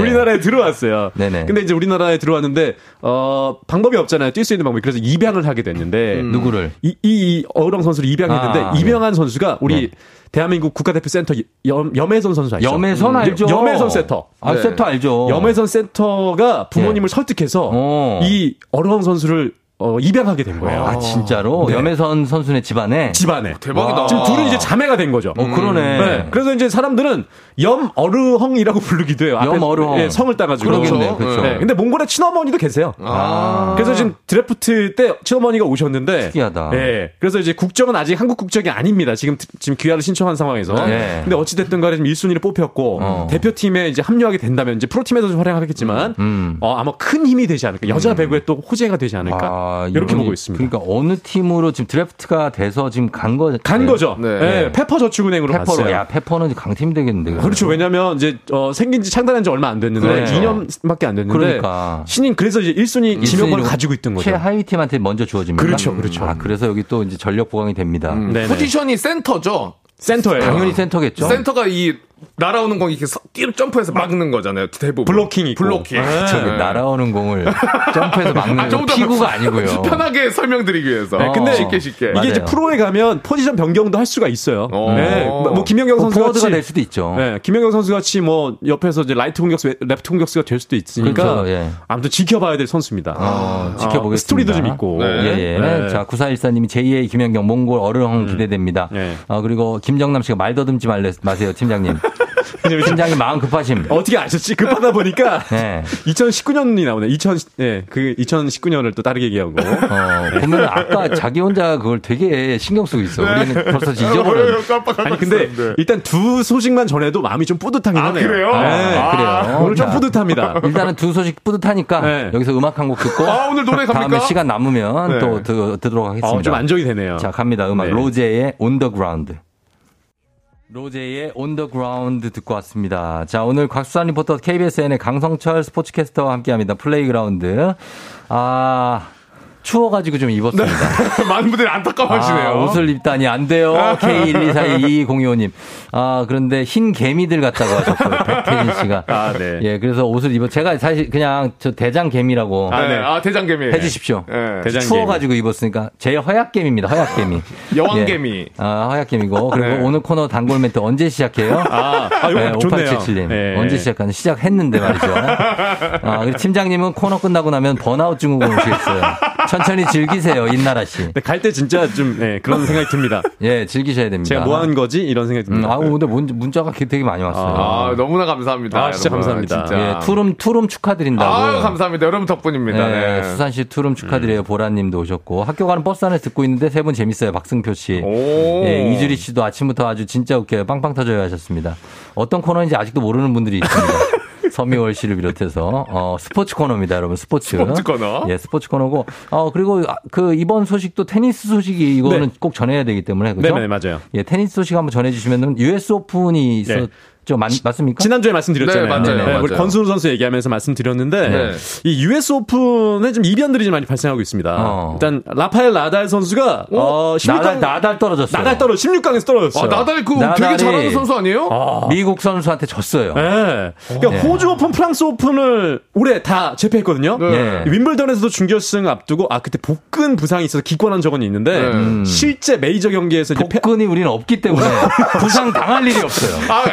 우리나라에 들어왔어요. 네네. 근데 이제 우리나라에 들어왔는데 어 방법이 없잖아요. 뛸 수 있는 방법이. 그래서 입양을 하게 됐는데 누구를? 이, 이, 이 어르헝 선수를 입양했는데 아, 입양한 선수가 우리 네. 대한민국 국가대표 센터 염, 염혜선 선수 아시죠? 염혜선 알죠? 염혜선 센터. 아, 네. 센터 알죠. 염혜선 센터가 부모님을 설득해서 어. 이 어르헝 선수를 어, 입양하게 된 거예요. 아, 진짜로? 네. 염혜선 선수네 집안에? 집안에. 대박이다. 지금 둘은 이제 자매가 된 거죠. 어, 그러네. 네. 그래서 이제 사람들은 염어르헝이라고 부르기도 해요. 염어르헝. 예, 성을 따가지고. 그러겠네요. 그렇죠. 네. 근데 몽골에 친어머니도 계세요. 아. 그래서 지금 드래프트 때 친어머니가 오셨는데. 특이하다. 예. 그래서 이제 국적은 아직 한국 국적이 아닙니다. 지금 지금 귀화를 신청한 상황에서. 네. 근데 어찌 됐든 간에 지금 1순위를 뽑혔고 어. 대표팀에 이제 합류하게 된다면 이제 프로팀에서 좀 활약하겠지만 음. 어, 아마 큰 힘이 되지 않을까. 여자 배구에 또 호재가 되지 않을까. 아, 이렇게 이분이- 보고 있습니다. 그러니까 어느 팀으로 지금 드래프트가 돼서 지금 간 거. 간 거죠. 네. 예, 페퍼 저축은행으로 페퍼로. 갔어요. 야, 페퍼는 강팀 되겠는데. 그렇죠. 왜냐면 이제 어, 생긴 지 창단한 지 얼마 안 됐는데 그렇죠. 2년밖에 안 됐는데 그러니까. 신인 그래서 이제 1순위 지명권을 가지고 있던 거죠. 최하위 팀한테 먼저 주어집니다. 그렇죠, 그렇죠. 아, 그래서 여기 또 이제 전력 보강이 됩니다. 음, 네네. 포지션이 센터죠. 센터예요. 당연히 센터겠죠. 센터가 이 날아오는 공 이렇게 서- 뛰어 점프해서 막는 거잖아요. 대부분. 블로킹 있고. 블로킹. 네. 저기 날아오는 공을 점프해서 막는 아, 좀더 피구가 아니고요. 편하게 설명드리기 위해서. 네, 근데 쉽게 쉽게. 이게 이제 맞아요. 프로에 가면 포지션 변경도 할 수가 있어요. 어. 네. 뭐 김연경 뭐 선수 포워드가 같이 될 수도 있죠. 네, 김연경 선수 같이 뭐 옆에서 이제 라이트 공격수, 레프트 공격수가 될 수도 있으니까 그렇죠, 예. 아무튼 지켜봐야 될 선수입니다. 어, 지켜보겠습니다. 스토리도 좀 있고. 네. 예, 예. 네. 자, 9414님이 제2의 김연경 몽골 어르헝 기대됩니다. 네. 어, 그리고 김정남 씨가 말 더듬지 말래, 마세요, 팀장님. 팀장님 마음 급하심. 어떻게 아셨지? 급하다 보니까 네. 2019년이 나오네. 2000, 예, 그 2019년을 또 다르게 얘기하고. 어, 보면 아까 자기 혼자 그걸 되게 신경 쓰고 있어. 우리는 벌써 잊어버렸는데. 아니 근데 일단 두 소식만 전해도 마음이 좀 뿌듯하긴 하네요. 그래요? 네. 아, 그래요. 오늘 좀 자, 뿌듯합니다. 일단은 두 소식 뿌듯하니까 네. 여기서 음악 한 곡 듣고 아, 오늘 노래 갑니까? 다음에 시간 남으면 네. 또 드, 듣도록 하겠습니다. 어, 좀 안정이 되네요. 자, 갑니다. 음악 네. 로제의 On the Ground. 로제의 On the Ground 듣고 왔습니다. 자, 오늘 곽수산 리포터 KBSN의 강성철 스포츠캐스터와 함께 합니다. Playground. 아, 추워가지고 좀 입었습니다. 많은 분들이 안타까워하시네요. 아, 옷을 입다니 안 돼요. K1242205님. 아, 그런데 흰 개미들 같다고 하셨고요. 백태진 씨가. 아, 네. 예, 그래서 옷을 입어. 제가 사실 그냥 저 대장 개미라고. 아, 네. 아, 대장 개미. 해주십시오. 네. 대장개미. 추워가지고 입었으니까 제 허약 개미입니다. 허약 개미. 여왕 개미. 예. 아 허약 개미고 그리고 네. 오늘 코너 단골 멘트 언제 시작해요? 아, 아, 좋네요. 5877님 네. 언제 시작하는 시작했는데 말이죠. 아 그리고 팀장님은 코너 끝나고 나면 번아웃 증후군 오시겠어요. 천 천히 즐기세요 인나라 씨. 근데 갈때 진짜 좀 네, 그런 생각이 듭니다. 예 즐기셔야 됩니다. 제가 뭐 한 거지 이런 생각이 음, 듭니다. 아 근데 문, 문자가 되게 많이 왔어요. 아, 너무나 감사합니다. 아, 진짜 여러분. 감사합니다. 진짜. 예, 투룸 투룸 축하드린다고. 아유, 감사합니다. 여러분 덕분입니다. 네, 네. 수산시 투룸 축하드려요. 보라님도 오셨고 학교 가는 버스 안에서 듣고 있는데 세 분 재밌어요. 박승표 씨. 오. 예, 이주리 씨도 아침부터 아주 진짜 웃겨요. 빵빵 터져요 하셨습니다. 어떤 코너인지 아직도 모르는 분들이 있습니다. 서미월 씨를 비롯해서 어, 스포츠 코너입니다, 여러분. 스포츠. 스포츠 코너. 예, 스포츠 코너고 어 그리고 아, 그 이번 소식도 테니스 소식이 이거는 네. 꼭 전해야 되기 때문에 그죠? 네, 네, 맞아요. 예, 테니스 소식 한번 전해 주시면은 US 오픈이 네. 있었 죠. 맞, 맞습니까? 지난주에 말씀드렸잖아요. 네, 맞아요. 네, 맞아요. 우리 권순우 선수 얘기하면서 말씀드렸는데 네. 이 US 오픈에 좀 이변들이 좀 많이 발생하고 있습니다. 어. 일단 라파엘 나달 선수가 어, 16강 나달 나달 떨어졌어요. 나달 떨어 16강에서 떨어졌어요. 아, 나달 그 나달이- 되게 잘하는 선수 아니에요? 미국 선수한테 졌어요. 네. 그러니까 네. 호주 오픈, 프랑스 오픈을 올해 다 제패했거든요. 네. 윈블던에서도 준결승 앞두고 아 그때 복근 부상이 있어서 기권한 적은 있는데 네. 음. 실제 메이저 경기에서 이제 패- 복근이 우리는 없기 때문에 부상 당할 일이 없어요. 아,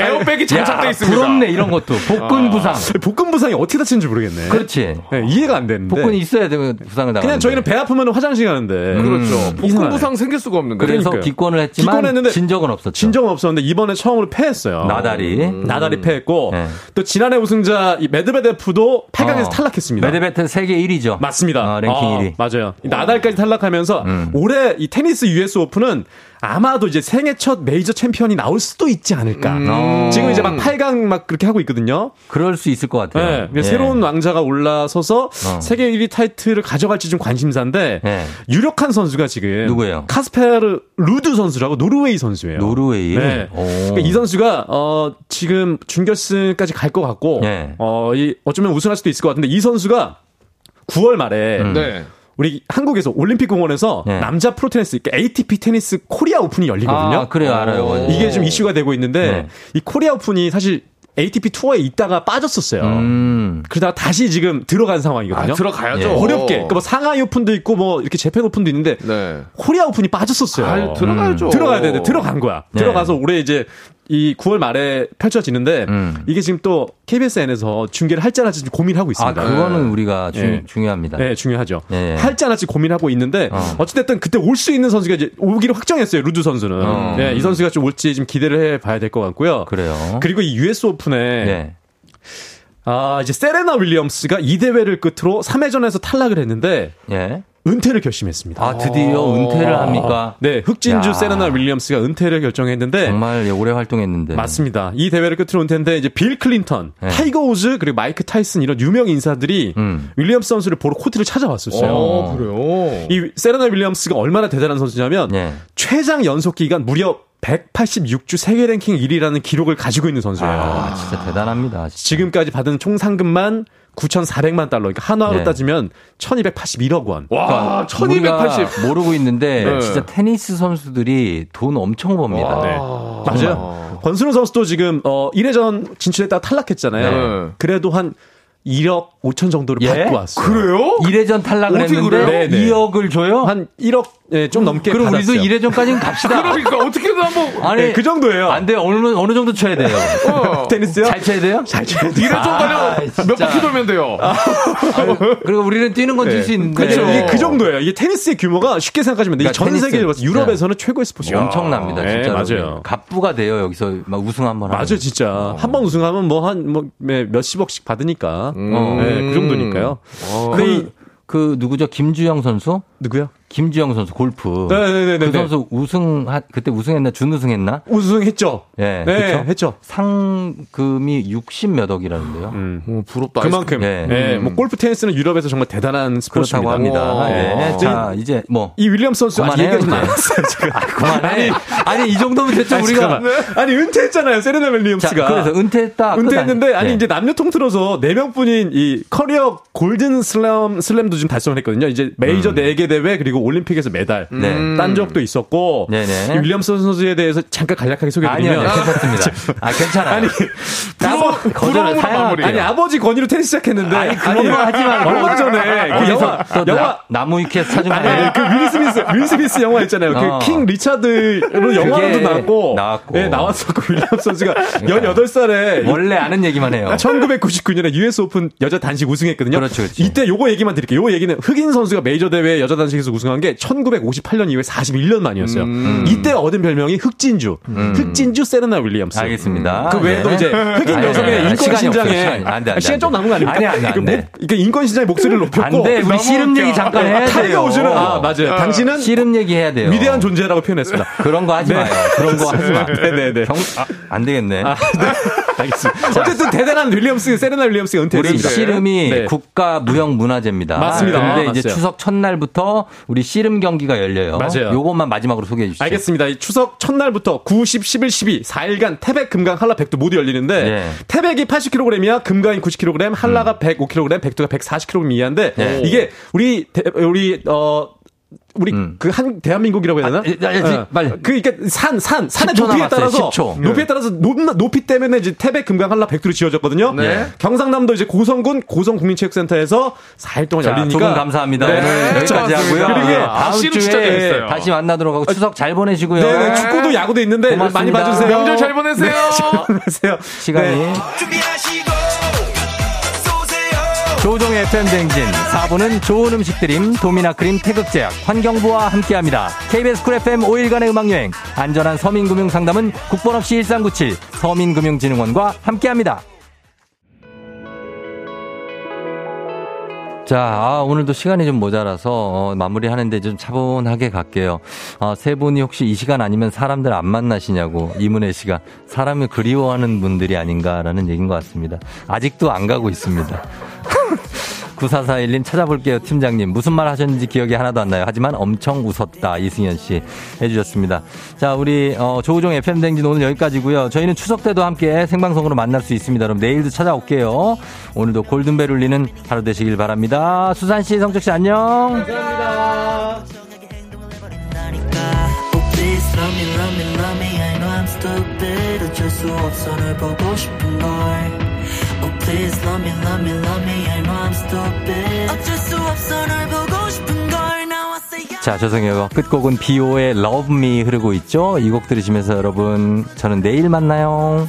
에- 에어백이 장착돼 야, 있습니다. 부럽네 이런 것도 복근 부상. 복근 부상이 어떻게 다치는지 모르겠네. 그렇지. 네, 이해가 안 되는데. 복근이 있어야 되면 부상을 당하는. 그냥 저희는 배 아프면 화장실 가는데. 그렇죠. 복근 이상하네. 부상 생길 수가 없는데. 그래서 그러니까요. 기권을 했지만 기권했는데 진 적은 없었죠. 진 적은 없었는데 이번에 처음으로 패했어요. 나달이. 나달이 패했고 네. 또 지난해 우승자 이 메드베데프도 8강에서 어. 탈락했습니다. 메드베트 세계 1위죠. 맞습니다. 어, 랭킹 어, 1위. 맞아요. 이 나달까지 탈락하면서 음. 올해 이 테니스 US 오픈은 아마도 이제 생애 첫 메이저 챔피언이 나올 수도 있지 않을까. 음. 지금 이제 막 8강 막 그렇게 하고 있거든요. 그럴 수 있을 것 같아요. 네, 예. 새로운 왕자가 올라서서 어. 세계 1위 타이틀을 가져갈지 좀 관심사인데 예. 유력한 선수가 지금 누구예요? 카스페르 루드 선수라고 노르웨이 선수예요. 노르웨이. 네. 오. 그러니까 이 선수가 어 지금 준결승까지 갈 것 같고 예. 어이 어쩌면 우승할 수도 있을 것 같은데 이 선수가 9월 말에 음. 네. 우리 한국에서 올림픽 공원에서 네. 남자 프로 테니스 그러니까 ATP 테니스 코리아 오픈이 열리거든요. 아, 그래요, 알아요. 이게 좀 이슈가 되고 있는데 네. 이 코리아 오픈이 사실 ATP 투어에 있다가 빠졌었어요. 음. 그러다가 다시 지금 들어간 상황이거든요. 아, 들어가야죠. 예. 어렵게. 그러니까 뭐 상하이 오픈도 있고 뭐 이렇게 재팬 오픈도 있는데 네. 코리아 오픈이 빠졌었어요. 아, 들어가야죠. 들어가야 되는데 들어간 거야. 네. 들어가서 올해 이제 이 9월 말에 펼쳐지는데 음. 이게 지금 또 KBSN에서 중계를 할지 안 할지 좀 고민하고 아, 있습니다. 그거는 우리가 중, 예. 중요합니다. 네, 중요하죠. 예. 할지 안 할지 고민하고 있는데 어. 어. 찌됐든 그때 올 수 있는 선수가 이제 오기로 확정했어요. 루드 선수는. 어. 네, 이 선수가 좀 올지 좀 기대를 해 봐야 될 것 같고요. 그래요. 그리고 이 US 오픈 에 네. 아, 이제 세레나 윌리엄스가 이 대회를 끝으로 3회전에서 탈락을 했는데 예. 은퇴를 결심했습니다. 아, 드디어 은퇴를 합니까? 네, 흑진주 야. 세레나 윌리엄스가 은퇴를 결정했는데 정말 오래 활동했는데. 맞습니다. 이 대회를 끝으로 은퇴인데 이제 빌 클린턴, 네. 타이거 우즈 그리고 마이크 타이슨 이런 유명 인사들이 음. 윌리엄스 선수를 보러 코트를 찾아왔었어요. 어, 그래요. 이 세레나 윌리엄스가 얼마나 대단한 선수냐면 예. 최장 연속 기간 무려 186주 세계 랭킹 1위라는 기록을 가지고 있는 선수예요. 아, 진짜 대단합니다. 진짜. 지금까지 받은 총 상금만 9,400만 달러. 그러니까 한화로 네. 따지면 1,281억 원. 와, 우리가 1280. 모르고 있는데 네. 진짜 테니스 선수들이 돈 엄청 법니다. 네. 맞아요. 권순우 선수도 지금 어 1회전 진출했다가 탈락했잖아요. 네. 그래도 한 1억 5천 정도를 예? 받고 왔어요. 그래요? 1회전 탈락을 했는데 그래요? 네, 네. 2억을 줘요? 한 1억 예, 좀 넘게 그럼 받았어요. 우리도 1회 전까지는 갑시다. 그러니까 어떻게든 한번 아니, 네, 그 정도예요. 안 돼요. 어느, 어느 정도 쳐야 돼요. 어, 테니스요? 잘 쳐야 돼요? 잘 쳐야 돼요. 이래 좀 아, 몇. 바퀴 돌면 돼요. 그리고 우리는 뛰는 건뛸 네. 수 있는데. 그렇죠. 이게 그 정도예요. 이게 테니스의 규모가 쉽게 생각하시면 돼요. 이게 그러니까 전 세계에 테니스. 봐서 유럽에서는 최고의 스포츠예요. 엄청납니다, 네, 진짜. 맞아요. 갑부가 돼요, 여기서 막 우승 한번 하면. 맞아요, 진짜. 한번 우승하면 뭐 한 뭐 몇십억씩 받으니까. 음. 네, 그 정도니까요. 근데 이 그 누구죠? 김주영 선수? 누구요? 김주영 선수 골프. 네네네네. 그 선수 우승 그때 우승했나 준우승했나? 우승했죠. 예. 네, 그쵸? 했죠. 상금이 60몇 억이라는데요. 음. 어, 부럽다. 그만큼. 네. 네. 뭐 골프 테니스는 유럽에서 정말 대단한. 그렇다고 합니다. 오. 예. 자, 이제 뭐 이 윌리엄 선수 그만해요, 얘기가 좀. 많았어요, 지금. 그만해. 아니, 이 정도면 됐죠, 아니, 우리가. 아니, 은퇴했잖아요, 세레나 윌리엄스가. 자, 그래서 은퇴했다. 끝 은퇴했는데, 아니- 아니, 네. 이제 남녀 통틀어서 4명뿐인 이 커리어 골든 슬램, 슬램도 지금 달성을 했거든요. 이제 메이저 음. 4개 대회, 그리고 올림픽에서 메달. 네. 딴 적도 있었고. 네네. 이 윌리엄스 선수에 대해서 잠깐 간략하게 소개해드리면. 아니요, 괜찮습니다. 아, 괜찮아요. 아니, 부러워- 부러움으로. 아니, 아버지 권위로 테니스 시작했는데. 아니, 그런 거 하지 말고. 얼마 전에 그 어디서 영화, 또 영화, 나, 나무 위키에서 찾은 거 아니, 아니에요? 그윌 스미스, 윌 스미스 영화 있잖아요. 어. 그킹 리차드로 영화로도 나왔고. 나왔고. 네, 나왔었고, 윌리엄 선수가 18살에. 원래 아는 얘기만 해요. 1999년에 US 오픈 여자 단식 우승했거든요. 그렇죠, 그렇죠. 이때 요거 얘기만 드릴게요. 요거 얘기는 흑인 선수가 메이저 대회 여자 단식에서 우승한 게 1958년 이후에 41년 만이었어요. 이때 얻은 별명이 흑진주. 흑진주 세레나 윌리엄스. 음. 알겠습니다. 그 외에도 네. 이제 흑인 아니, 여성의 아니, 아니, 인권 신장에 시간 안좀 돼. 남은 거 아닙니까? 아니, 안 돼. 목- 그러니까 인권 신장의 목소리를 높였고 안 돼. 우리 씨름 얘기 잠깐 해야 돼요. 타이거 우즈는 아 맞아요. 당신은 씨름 얘기 해야 돼요. 위대한 존재라고 표현했습니다. 그런 거 하지 네. 마요. 그런 거 하지 마. 네 네네. 경, 아, 안 되겠네. 아, 네. 알겠습니다. 어쨌든 대단한 윌리엄스, 세레나 윌리엄스가 우리 은퇴했습니다. 씨름이 네. 국가 무형 문화재입니다. 맞습니다. 근데 아, 이제. 추석 첫날부터 우리 씨름 경기가 열려요. 맞아요. 요것만 마지막으로 소개해 주시죠. 알겠습니다. 이 추석 첫날부터 9, 10, 11, 12 4일간 태백, 금강, 한라, 백두 모두 열리는데 네. 태백이 80kg이야, 금강이 90kg, 한라가 105kg, 백두가 140kg 이하인데 네. 이게 우리 대- 우리 어 우리 그한 대한민국이라고 해야 되나? 아, 아, 아, 어. 빨리. 그 그러니까 산, 산, 산의 10초 높이에 남았어요, 따라서 10초. 높이에 따라서 높, 높이 때문에 이제 태백, 금강, 한라, 백두로 지어졌거든요. 네. 경상남도 이제 고성군 고성국민체육센터에서 4일 동안 자, 열리니까 두분 감사합니다. 네. 오늘 여기까지 하고요. 그리고 아, 다음 주에. 다시 만나도록 하고 추석 잘 보내시고요. 네, 네, 축구도 야구도 있는데 고맙습니다. 많이 봐주세요. 명절 잘 보내세요. 네, 잘 보내세요. 시간이 네. 조우종의 FM 대행진 4부는 좋은 음식 드림 도미나 크림 태극제약 환경부와 함께합니다. KBS 쿨 FM 5일간의 음악여행 안전한 서민금융 상담은 국번 없이 1397 서민금융진흥원과 함께합니다. 자, 아, 오늘도 시간이 좀 모자라서 어, 마무리하는데 좀 차분하게 갈게요. 아, 세 분이 혹시 이 시간 아니면 사람들 안 만나시냐고 이문혜 씨가 사람을 그리워하는 분들이 아닌가라는 얘기인 것 같습니다. 아직도 안 가고 있습니다. 9441님 찾아볼게요, 팀장님. 무슨 말 하셨는지 기억이 하나도 안 나요. 하지만 엄청 웃었다. 이승현 씨 해주셨습니다. 자, 우리, 어, 조우종 FM댕진 오늘 여기까지고요 저희는 추석 때도 함께 생방송으로 만날 수 있습니다. 그럼 내일도 찾아올게요. 오늘도 골든벨 울리는 하루 되시길 바랍니다. 수산 씨, 성적 씨, 안녕. Please love me, love me, love me. I know I'm stupid. 어쩔 수 없어 널 보고 싶은 걸. Oh, please love me, love me, love me. I know I'm stupid. 어쩔 수 없어 널 보고 싶은 걸. I say yes. 자, 죄송해요. 끝곡은 비오의 Love Me 흐르고 있죠? 이 곡 들으시면서 여러분, 저는 내일 만나요.